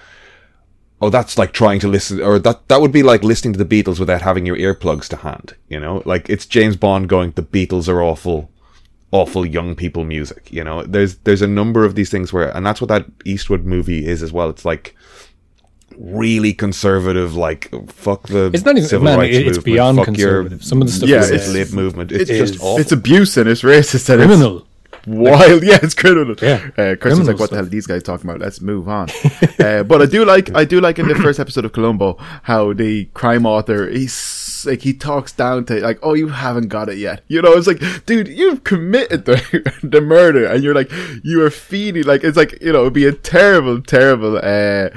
A: oh, that's like trying to listen, or that that would be like listening to the Beatles without having your earplugs to hand. You know, like it's James Bond going, the Beatles are awful, awful young people music. You know, there's there's a number of these things where, and that's what that Eastwood movie is as well. It's like really conservative, like fuck the
D: It's not even-
A: civil
D: man,
A: rights
D: it- it's
A: movement,
D: beyond
A: fuck your.
D: Some of the stuff
C: Yeah, it's-
A: lib movement. It's,
C: It's
A: just awful.
C: It's abuse and it's racist and
D: criminal.
C: it's wild. Yeah, it's criminal.
D: Yeah.
C: Uh, Christian's
D: Criminal
C: like, what the hell are these guys talking about? Let's move on. uh, but I do like, I do like in the first episode of Columbo how the crime author, he's like, he talks down to like, oh, you haven't got it yet. You know, it's like, dude, you've committed the, the murder and you're like, you are feeding, like, it's like, you know, it'd be a terrible, terrible, uh,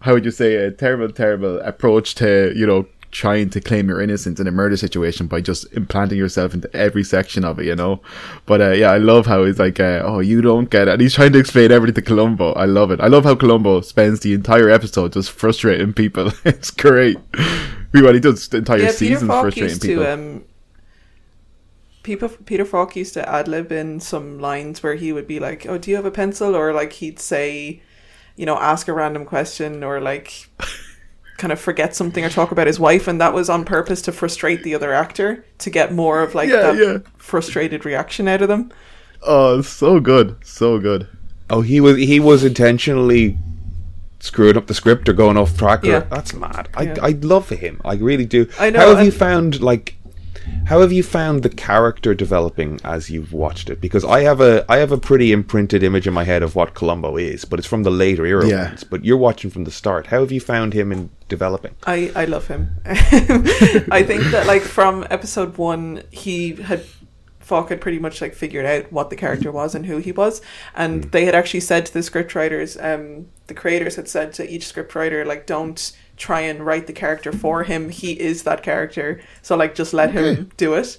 C: how would you say, a terrible, terrible approach to, you know, trying to claim your innocence in a murder situation by just implanting yourself into every section of it, you know. But uh, yeah, I love how he's like, uh, "Oh, you don't get it," and he's trying to explain everything to Columbo. I love it. I love how Columbo spends the entire episode just frustrating people. it's great. Well, he does entire
B: yeah, Peter
C: season
B: Falk
C: frustrating
B: used
C: people.
B: to um, Peter Peter Falk used to ad lib in some lines where he would be like, "Oh, do you have a pencil?" or like he'd say, you know, ask a random question or like kind of forget something or talk about his wife, and that was on purpose to frustrate the other actor to get more of like
C: Yeah,
B: that
C: yeah.
B: frustrated reaction out of them.
C: oh, so good, so good.
A: Oh, he was he was intentionally screwing up the script or going off track. Or,
B: Yeah.
A: That's mad. I
B: Yeah.
A: I love him. I really do.
B: I know,
A: How have you found like? How have you found the character developing as you've watched it? Because I have a I have a pretty imprinted image in my head of what Columbo is, but it's from the later era
C: Yeah.
A: ones. But you're watching from the start. How have you found him in developing?
B: I, I love him. I think that like from episode one, he had Falk had pretty much like figured out what the character was and who he was, and they had actually said to the script writers, um, the creators had said to each script writer like, don't try and write the character for him. He is that character, so like just let him do it.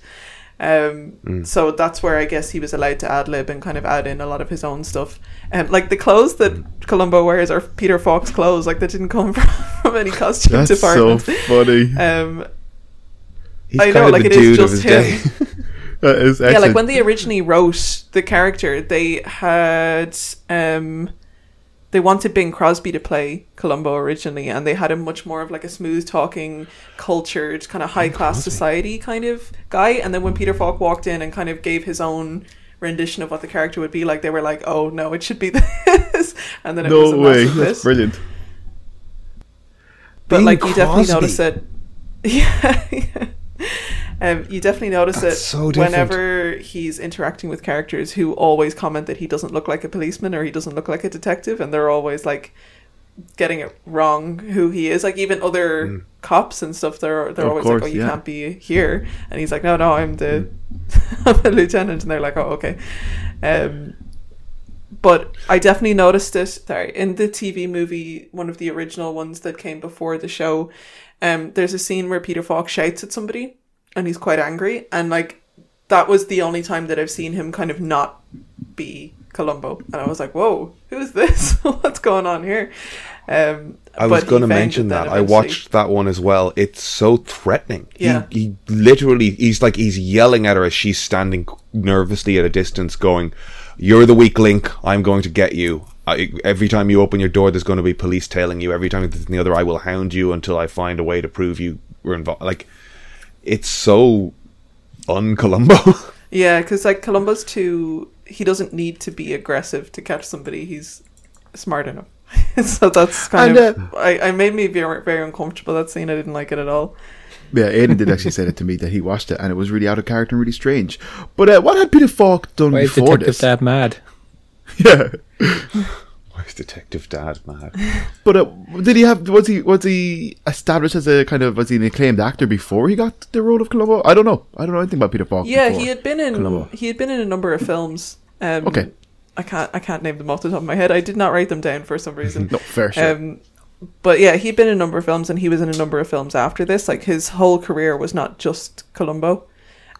B: Um, so that's where I guess he was allowed to ad lib and kind of add in a lot of his own stuff. Um, like the clothes that Columbo wears are Peter Falk's clothes. Like that didn't come from, from any costume
C: That's so
B: department.
C: funny.
B: Um,
A: He's
B: I know, like, it is just him.
C: That is
B: yeah, like when they originally wrote the character, they had um, they wanted Bing Crosby to play Columbo originally, and they had him much more of like a smooth talking, cultured, kind of high class society kind of guy. And then when Peter Falk walked in and kind of gave his own rendition of what the character would be like, they were like, "Oh no, it should be this," and then it was
C: no
B: a
C: way, that's
B: miss.
C: brilliant.
B: but
A: Bing
B: like you definitely
A: Crosby.
B: notice it. Yeah, yeah. Um, you definitely notice
A: That's
B: it
A: so
B: whenever he's interacting with characters who always comment that he doesn't look like a policeman or he doesn't look like a detective, and they're always like getting it wrong who he is. Like even other cops and stuff, they're they're
C: Of
B: always
C: course,
B: like, "Oh, you
C: yeah.
B: can't be here," and he's like, "No, no, I'm the I'm a lieutenant," and they're like, "Oh, okay." Um, but I definitely noticed it. Sorry, in the TV movie, one of the original ones that came before the show, um, there's a scene where Peter Falk shouts at somebody, and he's quite angry, and like that was the only time that I've seen him kind of not be Columbo, and I was like, "Whoa, who's this? What's going on here?" Um,
A: I was going to mention that. I watched that one as well. It's so threatening.
B: Yeah.
A: He, he literally, he's like, he's yelling at her as she's standing nervously at a distance, going, You're the weak link. I'm going to get you. I, every time you open your door, there's going to be police tailing you. Every time the other, I will hound you until I find a way to prove you were involved. Like, it's so un Columbo.
B: Yeah, because like Columbo's too, he doesn't need to be aggressive to catch somebody. He's smart enough. so that's kind
C: And,
B: of I, I made me very very uncomfortable that scene. I didn't like it at all.
C: Yeah, Aiden did actually say that to me that he watched it and it was really out of character and really strange. But uh, what had Peter Falk done
D: Why
C: before
D: Detective
C: this?
D: Dad mad?
C: Yeah,
A: Where's Detective Dad mad?
C: but uh, did he have? Was he was he established as a kind of was he an acclaimed actor before he got the role of Columbo? I don't know. I don't know anything about Peter Falk.
B: Yeah, he had been in
C: Columbo.
B: he had been in a number of films. Um,
C: Okay.
B: I can't I can't name them off the top of my head. I did not write them down for some reason.
C: No, fair sure.
B: Um, but yeah, he'd been in a number of films, and he was in a number of films after this. Like his whole career was not just Columbo.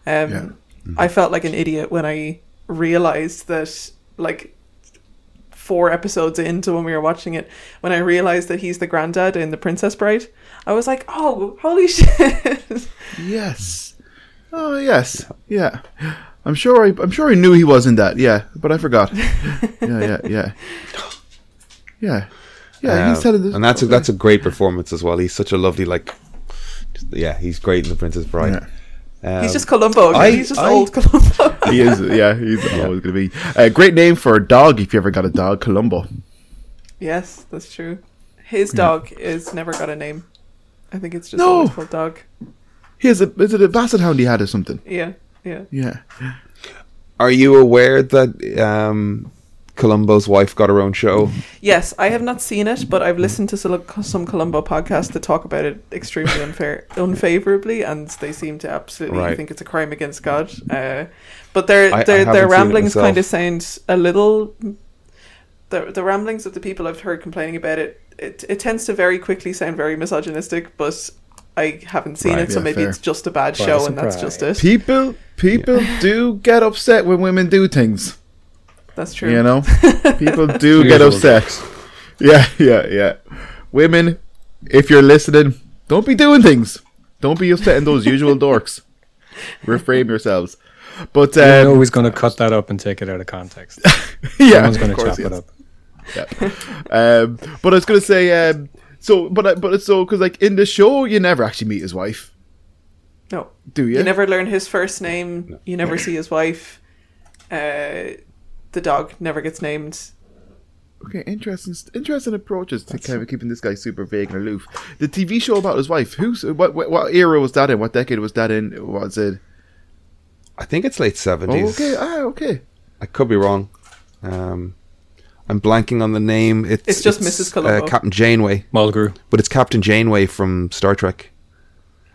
B: Um,
C: Yeah.
B: I felt like an idiot when I realized that, like, four episodes into when we were watching it, when I realized that he's the granddad in The Princess Bride. I was like, oh, holy shit!
C: Yes. Oh yes. Yeah. I'm sure. I, I'm sure I knew he was in that. Yeah, but I forgot. yeah, yeah, yeah. Yeah. Yeah. he's
A: Um,
C: telling this,
A: and that's a, that's a great performance as well. He's such a lovely like. just- yeah, he's great in The Princess Bride. Um,
B: he's just Columbo. again.
A: I-
B: he's just
A: I-
B: old Columbo.
C: he is. Yeah, he's always going to be a great name for a dog. If you ever got a dog, Columbo.
B: yes, that's true. His dog is never got a name. I think it's just
C: No.
B: always called dog.
C: He has a. Is it a basset hound he had or something?
B: Yeah, yeah.
C: Yeah.
A: Are you aware that um, Columbo's wife got her own show?
B: Yes, I have not seen it, but I've listened to some, some Columbo podcasts that talk about it extremely unfair, unfavorably, and they seem to absolutely
A: Right.
B: think it's a crime against God. Uh, but their
A: I- I
B: their
A: haven't
B: their ramblings kind of sound a little. The the ramblings of the people I've heard complaining about it, it it tends to very quickly sound very misogynistic, but. I haven't seen
C: Right,
B: it, so maybe
C: fair.
B: it's just a bad
D: What a
B: show, and that's just it.
C: People, people do get upset when women do things.
B: That's true.
C: You know, people do
D: Usual
C: get upset. Yeah, yeah, yeah. Women, if you're listening, don't be doing things. Don't be upsetting those usual dorks. Reframe yourselves. But
D: you know
C: um,
D: he's going to cut that up and take it out of context.
C: yeah,
D: Someone's going to chop
C: he
D: it
C: is.
D: up.
C: Um, but I was gonna say, um, so, but but it's so because like in the show, you never actually meet his wife,
B: No,
C: do you?
B: You never learn his first name. You never see his wife. Uh, the dog never gets named.
C: Okay, interesting, interesting approaches to kind of keeping this guy super vague and aloof. The TV show about his wife, who's what? What, what era was that in? What decade was that in? Was it?
A: I think it's late
C: Oh,
A: seventies.
C: okay, ah, okay.
A: I could be wrong. Um, I'm blanking on the name. It's,
B: It's just Mrs. Columbo.
A: Uh, Captain Janeway,
D: Mulgrew.
A: but it's Captain Janeway from Star Trek.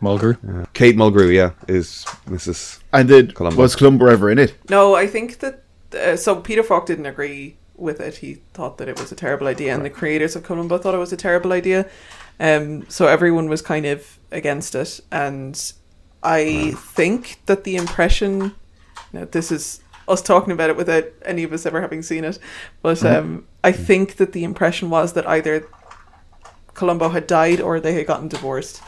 D: Mulgrew.
A: Uh, Kate Mulgrew, yeah, is Mrs.
C: And did
A: Columbo.
C: was Columbo ever in it?
B: No, I think that. Uh, so Peter Falk didn't agree with it. He thought that it was a terrible idea, and the creators of Columbo thought it was a terrible idea. Um, so everyone was kind of against it, and I think that the impression. Now, this is us talking about it without any of us ever having seen it, but um, I think that the impression was that either Columbo had died or they had gotten divorced.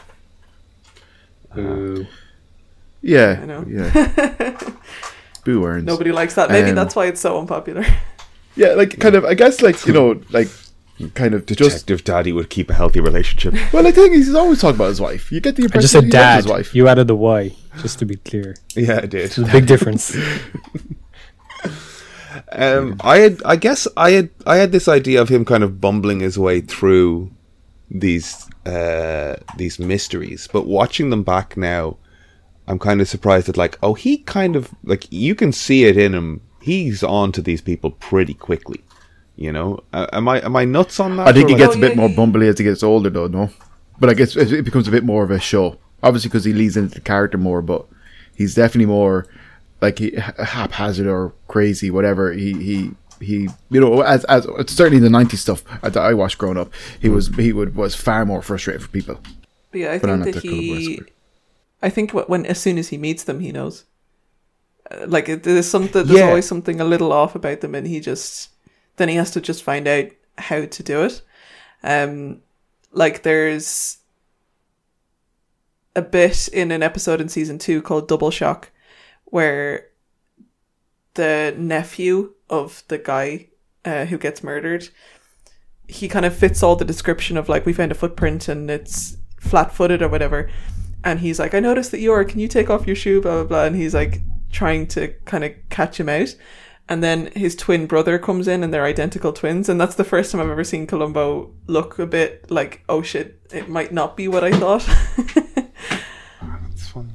C: Yeah,
B: I know.
C: yeah. Boo earns.
B: Nobody likes that. Maybe
C: Um,
B: that's why it's so unpopular.
C: Yeah, like kind of. I guess like you know, like kind of to just.
A: Detective Daddy would keep a healthy relationship.
C: Well, I think he's always talking about his wife. You get the impression
D: I
C: impression
D: just
C: that
D: said
C: he
D: dad.
C: his wife.
D: You added the Y, just to be clear.
A: yeah, I did.
D: There's a big difference.
A: Um, I had, I guess, I had, I had this idea of him kind of bumbling his way through these, uh, these mysteries. But watching them back now, I'm kind of surprised that, like, oh, he kind of like you can see it in him. He's on to these people pretty quickly. You know, uh, am I am I nuts on that?
C: I think he
A: like-
C: gets
B: Oh,
C: a bit
B: yeah,
C: more bumbly as he gets older, though. No, but I guess it it becomes a bit more of a show. Obviously, because he leads into the character more, but he's definitely more like he, haphazard or crazy, whatever. He he he. You know, as as certainly the '90s stuff that I watched growing up, he was he would was far more frustrated for people.
B: But yeah, I
C: But I'm
B: think
C: not
B: that
C: the Columbo
B: he. I think when as soon as he meets them, he knows. Uh, Like it- there's something, there's
A: Yeah.
B: always something a little off about them, and he just then he has to just find out how to do it. Um, like there's a bit in an episode in season two called Double Shock, where the nephew of the guy uh, who gets murdered, he kind of fits all the description of like we found a footprint and it's flat footed or whatever. And he's like, I noticed that you are, can you take off your shoe? Blah, blah, blah. And he's like trying to kind of catch him out. And then his twin brother comes in and they're identical twins. And that's the first time I've ever seen Columbo look a bit like, oh shit, it might not be what I thought. That's funny.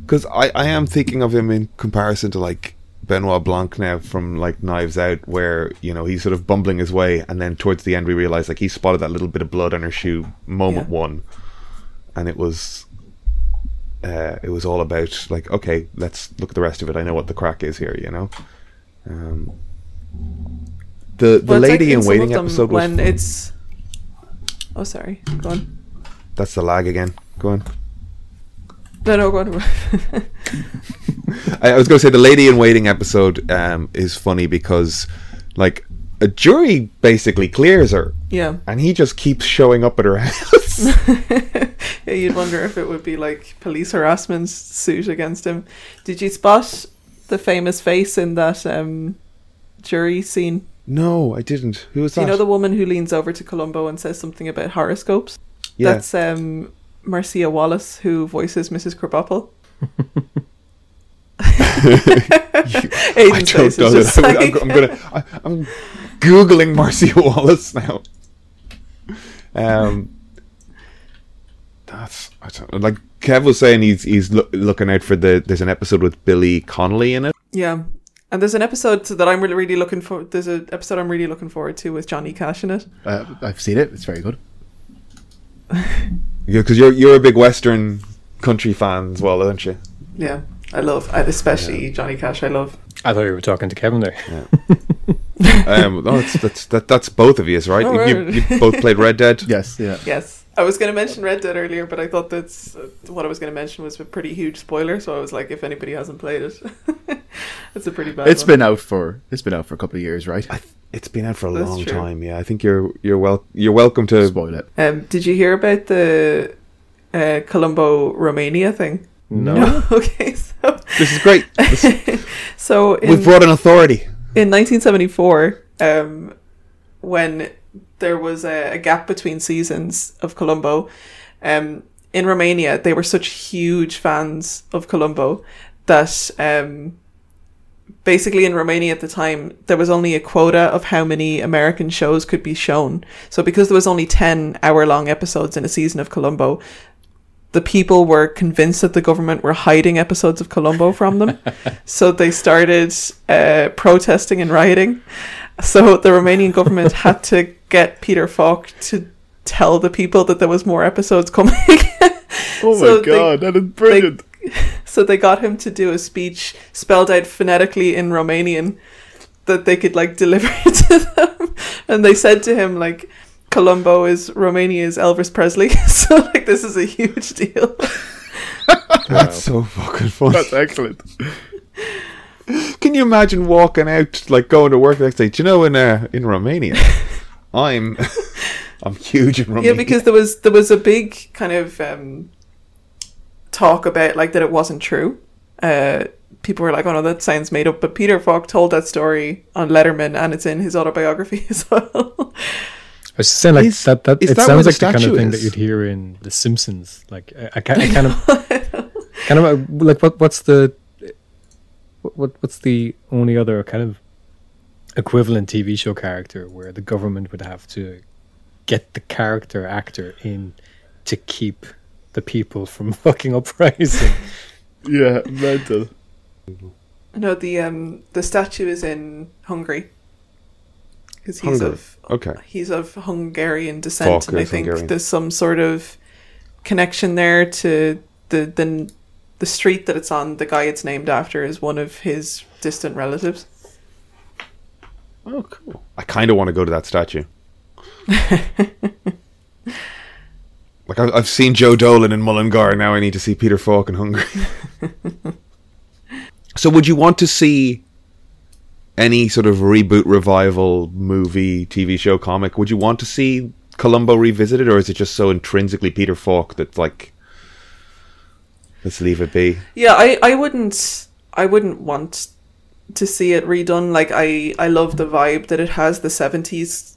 A: Because I, I am thinking of him in comparison to like Benoit Blanc now from like Knives Out, where you know he's sort of bumbling his way, and then towards the end we realize like he spotted that little bit of blood on her shoe, moment
B: Yeah.
A: one, and it was. Uh, it was all about like okay, let's look at the rest of it. I know what the crack is here, you know. Um, the the
B: Well, it's like
A: lady in waiting episode
B: when it's. Oh, sorry. Go on.
A: that's the lag again. Go on.
B: No, no, go on.
A: I, I was going to say the lady in waiting episode um, is funny because, like, a jury basically clears her,
B: yeah.
A: and he just keeps showing up at her house.
B: yeah, you'd wonder if it would be like police harassment suit against him. Did you spot the famous face in that um, jury scene?
A: no, I didn't. Who was
B: Do
A: that?
B: you know the woman who leans over to Columbo and says something about horoscopes?
A: yeah,
B: That's um, Marcia Wallace, who voices Mrs. Krabappel.
A: I
B: Aiden's
A: don't know
B: is just
A: that. I'm,
B: like-
A: I'm, I'm gonna. I, I'm googling Marcia Wallace now. Um, that's I don't, like Kev was saying. He's he's loo- looking out for the. There's an episode with Billy Connolly in it.
B: Yeah. And there's an episode that I'm really, really looking for. There's an episode I'm really looking forward to with Johnny Cash in it.
C: Uh, I've seen it. It's very good.
A: Yeah, because you're you're a big Western country fan as well, aren't you?
B: Yeah, I love, I- especially Johnny Cash. I love.
D: I thought you were talking to Kevin there.
A: um, no, that's that's that, that's both of you, right?
B: Oh,
A: you,
B: right.
A: you both played Red Dead.
C: Yes, yeah.
B: Yes, I was going to mention Red Dead earlier, but I thought that's uh, what I was going to mention was a pretty huge spoiler. So I was like, if anybody hasn't played it, it's a pretty bad.
C: It's
B: one.
C: been out for it's been out for a couple of years, right?
A: I th- it's been out for a
B: That's
A: long
B: true.
A: time. Yeah, I think you're you're well you're welcome to.
C: Spoil it.
B: Um, did you hear about the uh, Columbo Romania thing?
D: No.
B: okay, so
A: This is great. This-
B: so in,
A: we've brought an authority.
B: in 1974, um, when there was a, a gap between seasons of Columbo, um, in Romania, they were such huge fans of Columbo that um, basically in Romania at the time, there was only a quota of how many American shows could be shown. So because there was only 10 hour long episodes in a season of Columbo, the people were convinced that the government were hiding episodes of Columbo from them. so they started uh, protesting and rioting. So the Romanian government had to get Peter Falk to tell the people that there was more episodes coming.
C: Oh
B: So
C: my
B: they-
C: god, that is brilliant.
B: so they got him to do a speech spelled out phonetically in Romanian that they could like deliver to them. And they said to him like Columbo is Romania's Elvis Presley. so like this is a huge deal.
A: That's so fucking funny.
C: That's excellent.
A: Can you imagine walking out, like going to work the next day? Do you know in uh, in Romania, I'm I'm huge in Romania.
B: Yeah, because there was there was a big kind of um, talk about like that it wasn't true. Uh, people were like, "Oh no, that sounds made up." But Peter Falk told that story on Letterman, and it's in his autobiography as well.
D: I was just saying, like
A: Is-
D: that. That
A: is
D: it
A: that
D: sounds like the kind of thing
A: is?
D: that you'd hear in The Simpsons. Like I, I, I kind of, kind of uh, like what? What's the, what, what? What's the only other kind of equivalent TV show character where the government would have to get the character actor in to keep the people from fucking uprising?
C: Yeah, mental.
B: no, the um the statue is in Hungary because he's
A: Hungary.
B: of
A: Okay.
B: he's of Hungarian descent,
A: Falk
B: and I think
A: Hungarian.
B: there's some sort of connection there to the the the street that it's on. The guy it's named after is one of his distant relatives.
A: Oh, cool. I kind of want to go to that statue. like I've, I've seen Joe Dolan in Mullingar. Now I need to see Peter Falk in Hungary. so, would you want to see any sort of reboot, revival, movie, TV show, comic? Would you want to see Columbo revisited, or is it just so intrinsically Peter Falk that like, let's leave it be?
B: Yeah, I, I wouldn't I wouldn't want to see it redone. Like I I love the vibe that it has, the seventies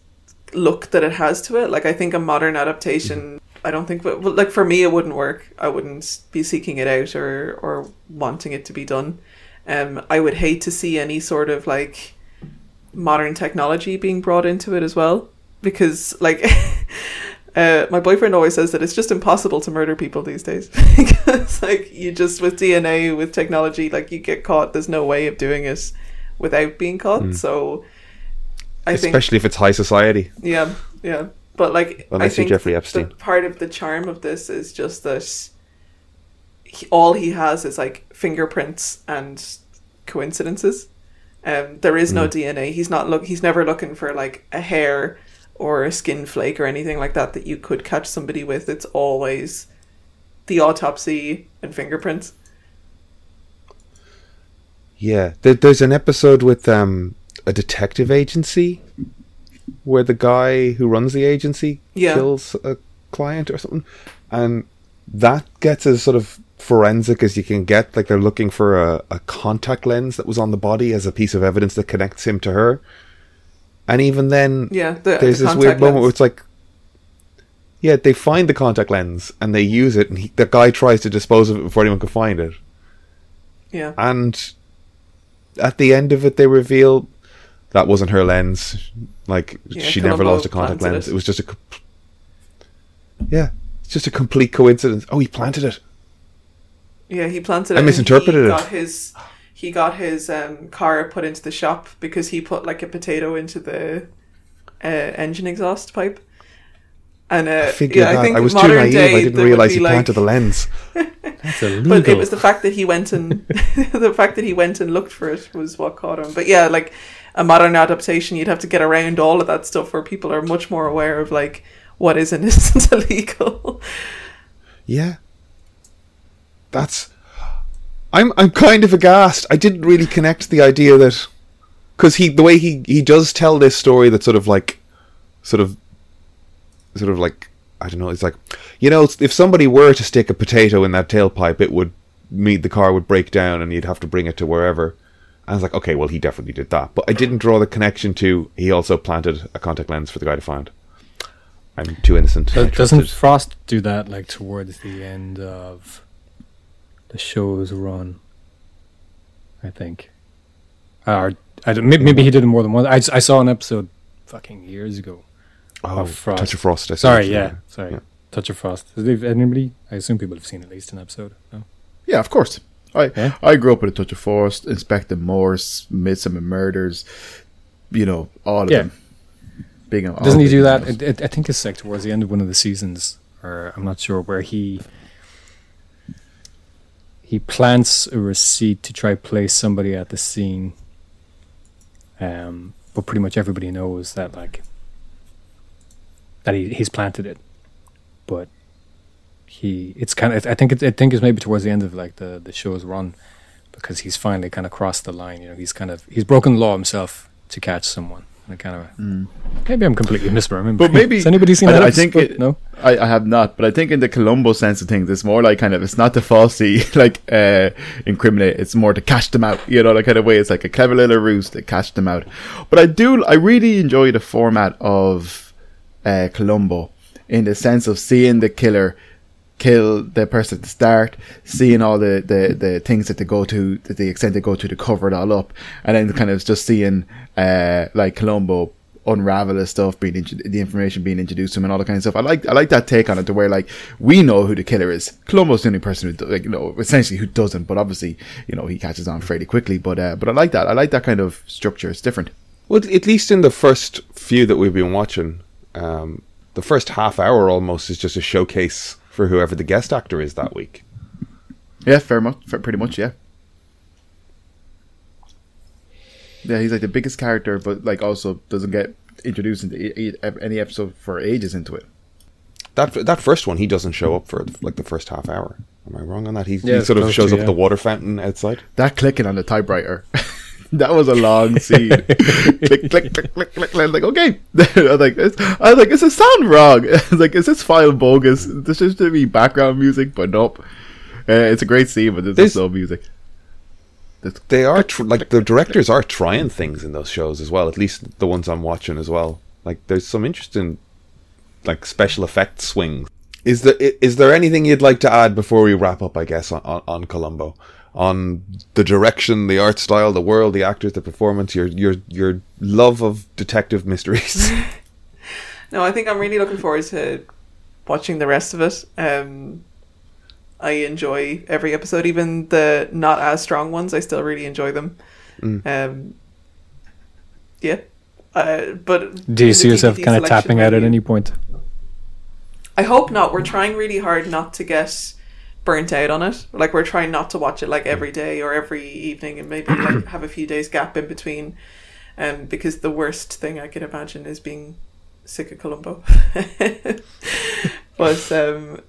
B: look that it has to it. Like I think a modern adaptation I don't think but like for me it wouldn't work. I wouldn't be seeking it out or or wanting it to be done. Um I would hate to see any sort of like modern technology being brought into it as well because like Uh, my boyfriend always says that it's just impossible to murder people these days because, like, you just with DNA with technology, like, you get caught. There's no way of doing it without being caught. So, I think
A: Especially if it's high society.
B: yeah, yeah. But like,
A: Unless
B: I
A: you're
B: think
A: Jeffrey Epstein.
B: Part of the charm of this is just that he, all he has is like fingerprints and coincidences. Um, there is
A: Mm.
B: no DNA. He's not look. He's never looking for like a hair or a skin flake or anything like that that you could catch somebody with. It's always the autopsy and fingerprints.
A: Yeah, there, there's an episode with um, a detective agency where the guy who runs the agency
B: Yeah.
A: kills a client or something, and that gets as sort of forensic as you can get. Like they're looking for a, a contact lens that was on the body as a piece of evidence that connects him to her, and even then,
B: Yeah, the,
A: there's
B: the
A: this weird
B: contact
A: moment where it's like. Yeah, they find the contact lens and they use it, and he, the guy tries to dispose of it before anyone can find it
B: yeah,
A: and at the end of it they reveal that wasn't her lens like
B: Yeah,
A: she never lost a contact lens
B: it.
A: it. was just a yeah it's just a complete coincidence oh he planted it
B: yeah. He planted.
A: I
B: it and
A: misinterpreted
B: he
A: it.
B: Got his he got his um, car put into the shop because he put like a potato into the uh, engine exhaust pipe. And uh,
A: I figured
B: yeah,
A: that
B: I think
A: I was too
B: modern
A: naive
B: day
A: I didn't realize he
B: like-
A: planted the lens
D: That's illegal.
B: But it was the fact that he went and the fact that he went and looked for it was what caught him. But yeah, like a modern adaptation, you'd have to get around all of that stuff where people are much more aware of like what is and isn't illegal.
A: yeah that's I'm I'm kind of aghast I didn't really connect the idea that because he the way he he does tell this story that sort of like sort of sort of like I don't know. It's like you know, if somebody were to stick a potato in that tailpipe, it would mean the car would break down and you'd have to bring it to wherever. And I was like, okay, well, he definitely did that, but I didn't draw the connection to he also planted a contact lens for the guy to find. I'm too innocent.
D: Does- Doesn't. Frost do that like towards the end of the show's run? I think. Or I don't, maybe, maybe he did it more than once. I saw an episode fucking years ago.
A: oh,
D: of Frost.
A: touch of frost? I see
D: Sorry,
A: what you
D: yeah, sorry.
A: Yeah.
D: Touch of Frost. Has anybody? I assume people have seen at least an episode. No?
C: Yeah, of course. I
D: Yeah?
C: I grew up with a touch of Frost, Inspector Morse, Midsomer Murders, you know, all of
D: Yeah.
C: them. Big
D: Doesn't he do that? I, I think it's like towards the end of one of the seasons, or I'm not sure, where he he plants a receipt to try place somebody at the scene. Um, but pretty much everybody knows that like that he he's planted it, but he it's kind of I think it, I think it's maybe towards the end of like the the show's run because he's finally kind of crossed the line. You know, he's kind of he's broken the law himself to catch someone. And I kind of maybe I'm completely misremembering.
C: But maybe-
D: has anybody seen
C: I-
D: that?
C: I think it-
D: no.
C: I, I have not, but I think in the Columbo sense of things, it's more like kind of it's not to falsely like uh, incriminate. It's more to cash them out. You know, that kind of way. It's like a clever little ruse to cash them out. But I do, I really enjoy the format of uh, Columbo in the sense of seeing the killer kill the person at the start, seeing all the, the, the things that they go to, the extent they go to to cover it all up, and then kind of just seeing uh, like Columbo unravel the stuff, being the information being introduced to him, and all that kind of stuff. I like I like that take on it, to where like we know who the killer is. Columbo's the only person who like you know essentially who doesn't, but obviously you know he catches on fairly quickly. But uh, but I like that. I like that kind of structure. It's different.
A: Well, at least in the first few that we've been watching, um, the first half hour almost is just a showcase for whoever the guest actor is that week.
C: Yeah, fair much, fair, pretty much, yeah. Yeah, he's like the biggest character, but like also doesn't get introduced into any episode for ages into it.
A: That that first one, he doesn't show up for like the first half hour. Am I wrong on that? He,
D: Yeah,
A: he sort of shows
D: to,
A: up at the water fountain outside.
C: That clicking on the typewriter, that was a long scene. click, click, click, click, click, click. Like okay, I was like, I was like, is it sound wrong? I was like, is this file bogus? This should be background music, but nope. Uh, it's a great scene, but there's
A: This-
C: no music.
A: They are tr- like the directors are trying things in those shows as well. At least the ones I'm watching as well. Like there's some interesting like special effects swings. Is there is there anything you'd like to add before we wrap up? I guess on on, on Columbo, on the direction, the art style, the world, the actors, the performance, your your your love of detective mysteries.
B: No, I think I'm really looking forward to watching the rest of it. Um, I enjoy every episode, even the not as strong ones. I still really enjoy them.
A: Mm.
B: Um, yeah, uh, but
D: Do you see yourself
B: DVD
D: kind of tapping out at any point?
B: I hope not. We're trying really hard not to get burnt out on it. Like we're trying not to watch it like every day or every evening, and maybe like have a few days gap in between. Um, because the worst thing I could imagine is being sick of Columbo. but um,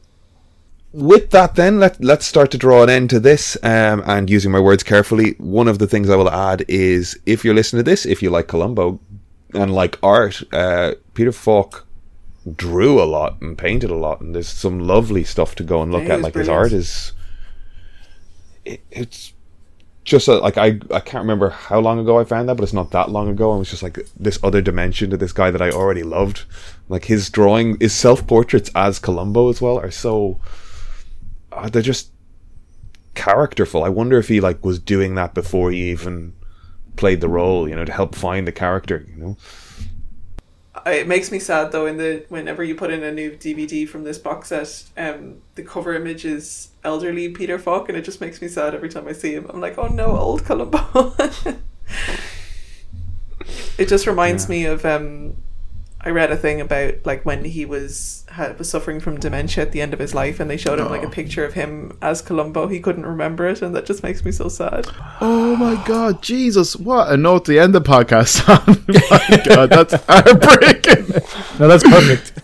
A: with that then let, let's start to draw an end to this um, and using my words carefully one of the things i will add is if you're listening to this if you like columbo and like art uh, peter falk drew a lot and painted a lot and there's some lovely stuff to go and look
B: Yeah,
A: at like his art is it, it's just a, like I, I can't remember how long ago I found that, but it's not that long ago. And it was just like this other dimension to this guy that I already loved. Like his drawing, his self portraits as Columbo as well are so uh, they're just characterful. I wonder if he like was doing that before he even played the role, you know, to help find the character. You know,
B: it makes me sad though. In the whenever you put in a new DVD from this box set, um, the cover image is elderly Peter Falk, and it just makes me sad every time I see him. I'm like, oh no, old Columbo. it just reminds me of um, I read a thing about like when he was had, was suffering from dementia at the end of his life, and they showed him like a picture of him as Columbo. He couldn't remember it, and that just makes me so sad.
C: Oh my god, Jesus! What a note to end the podcast on. Oh my god, that's heartbreaking.
D: No, that's perfect.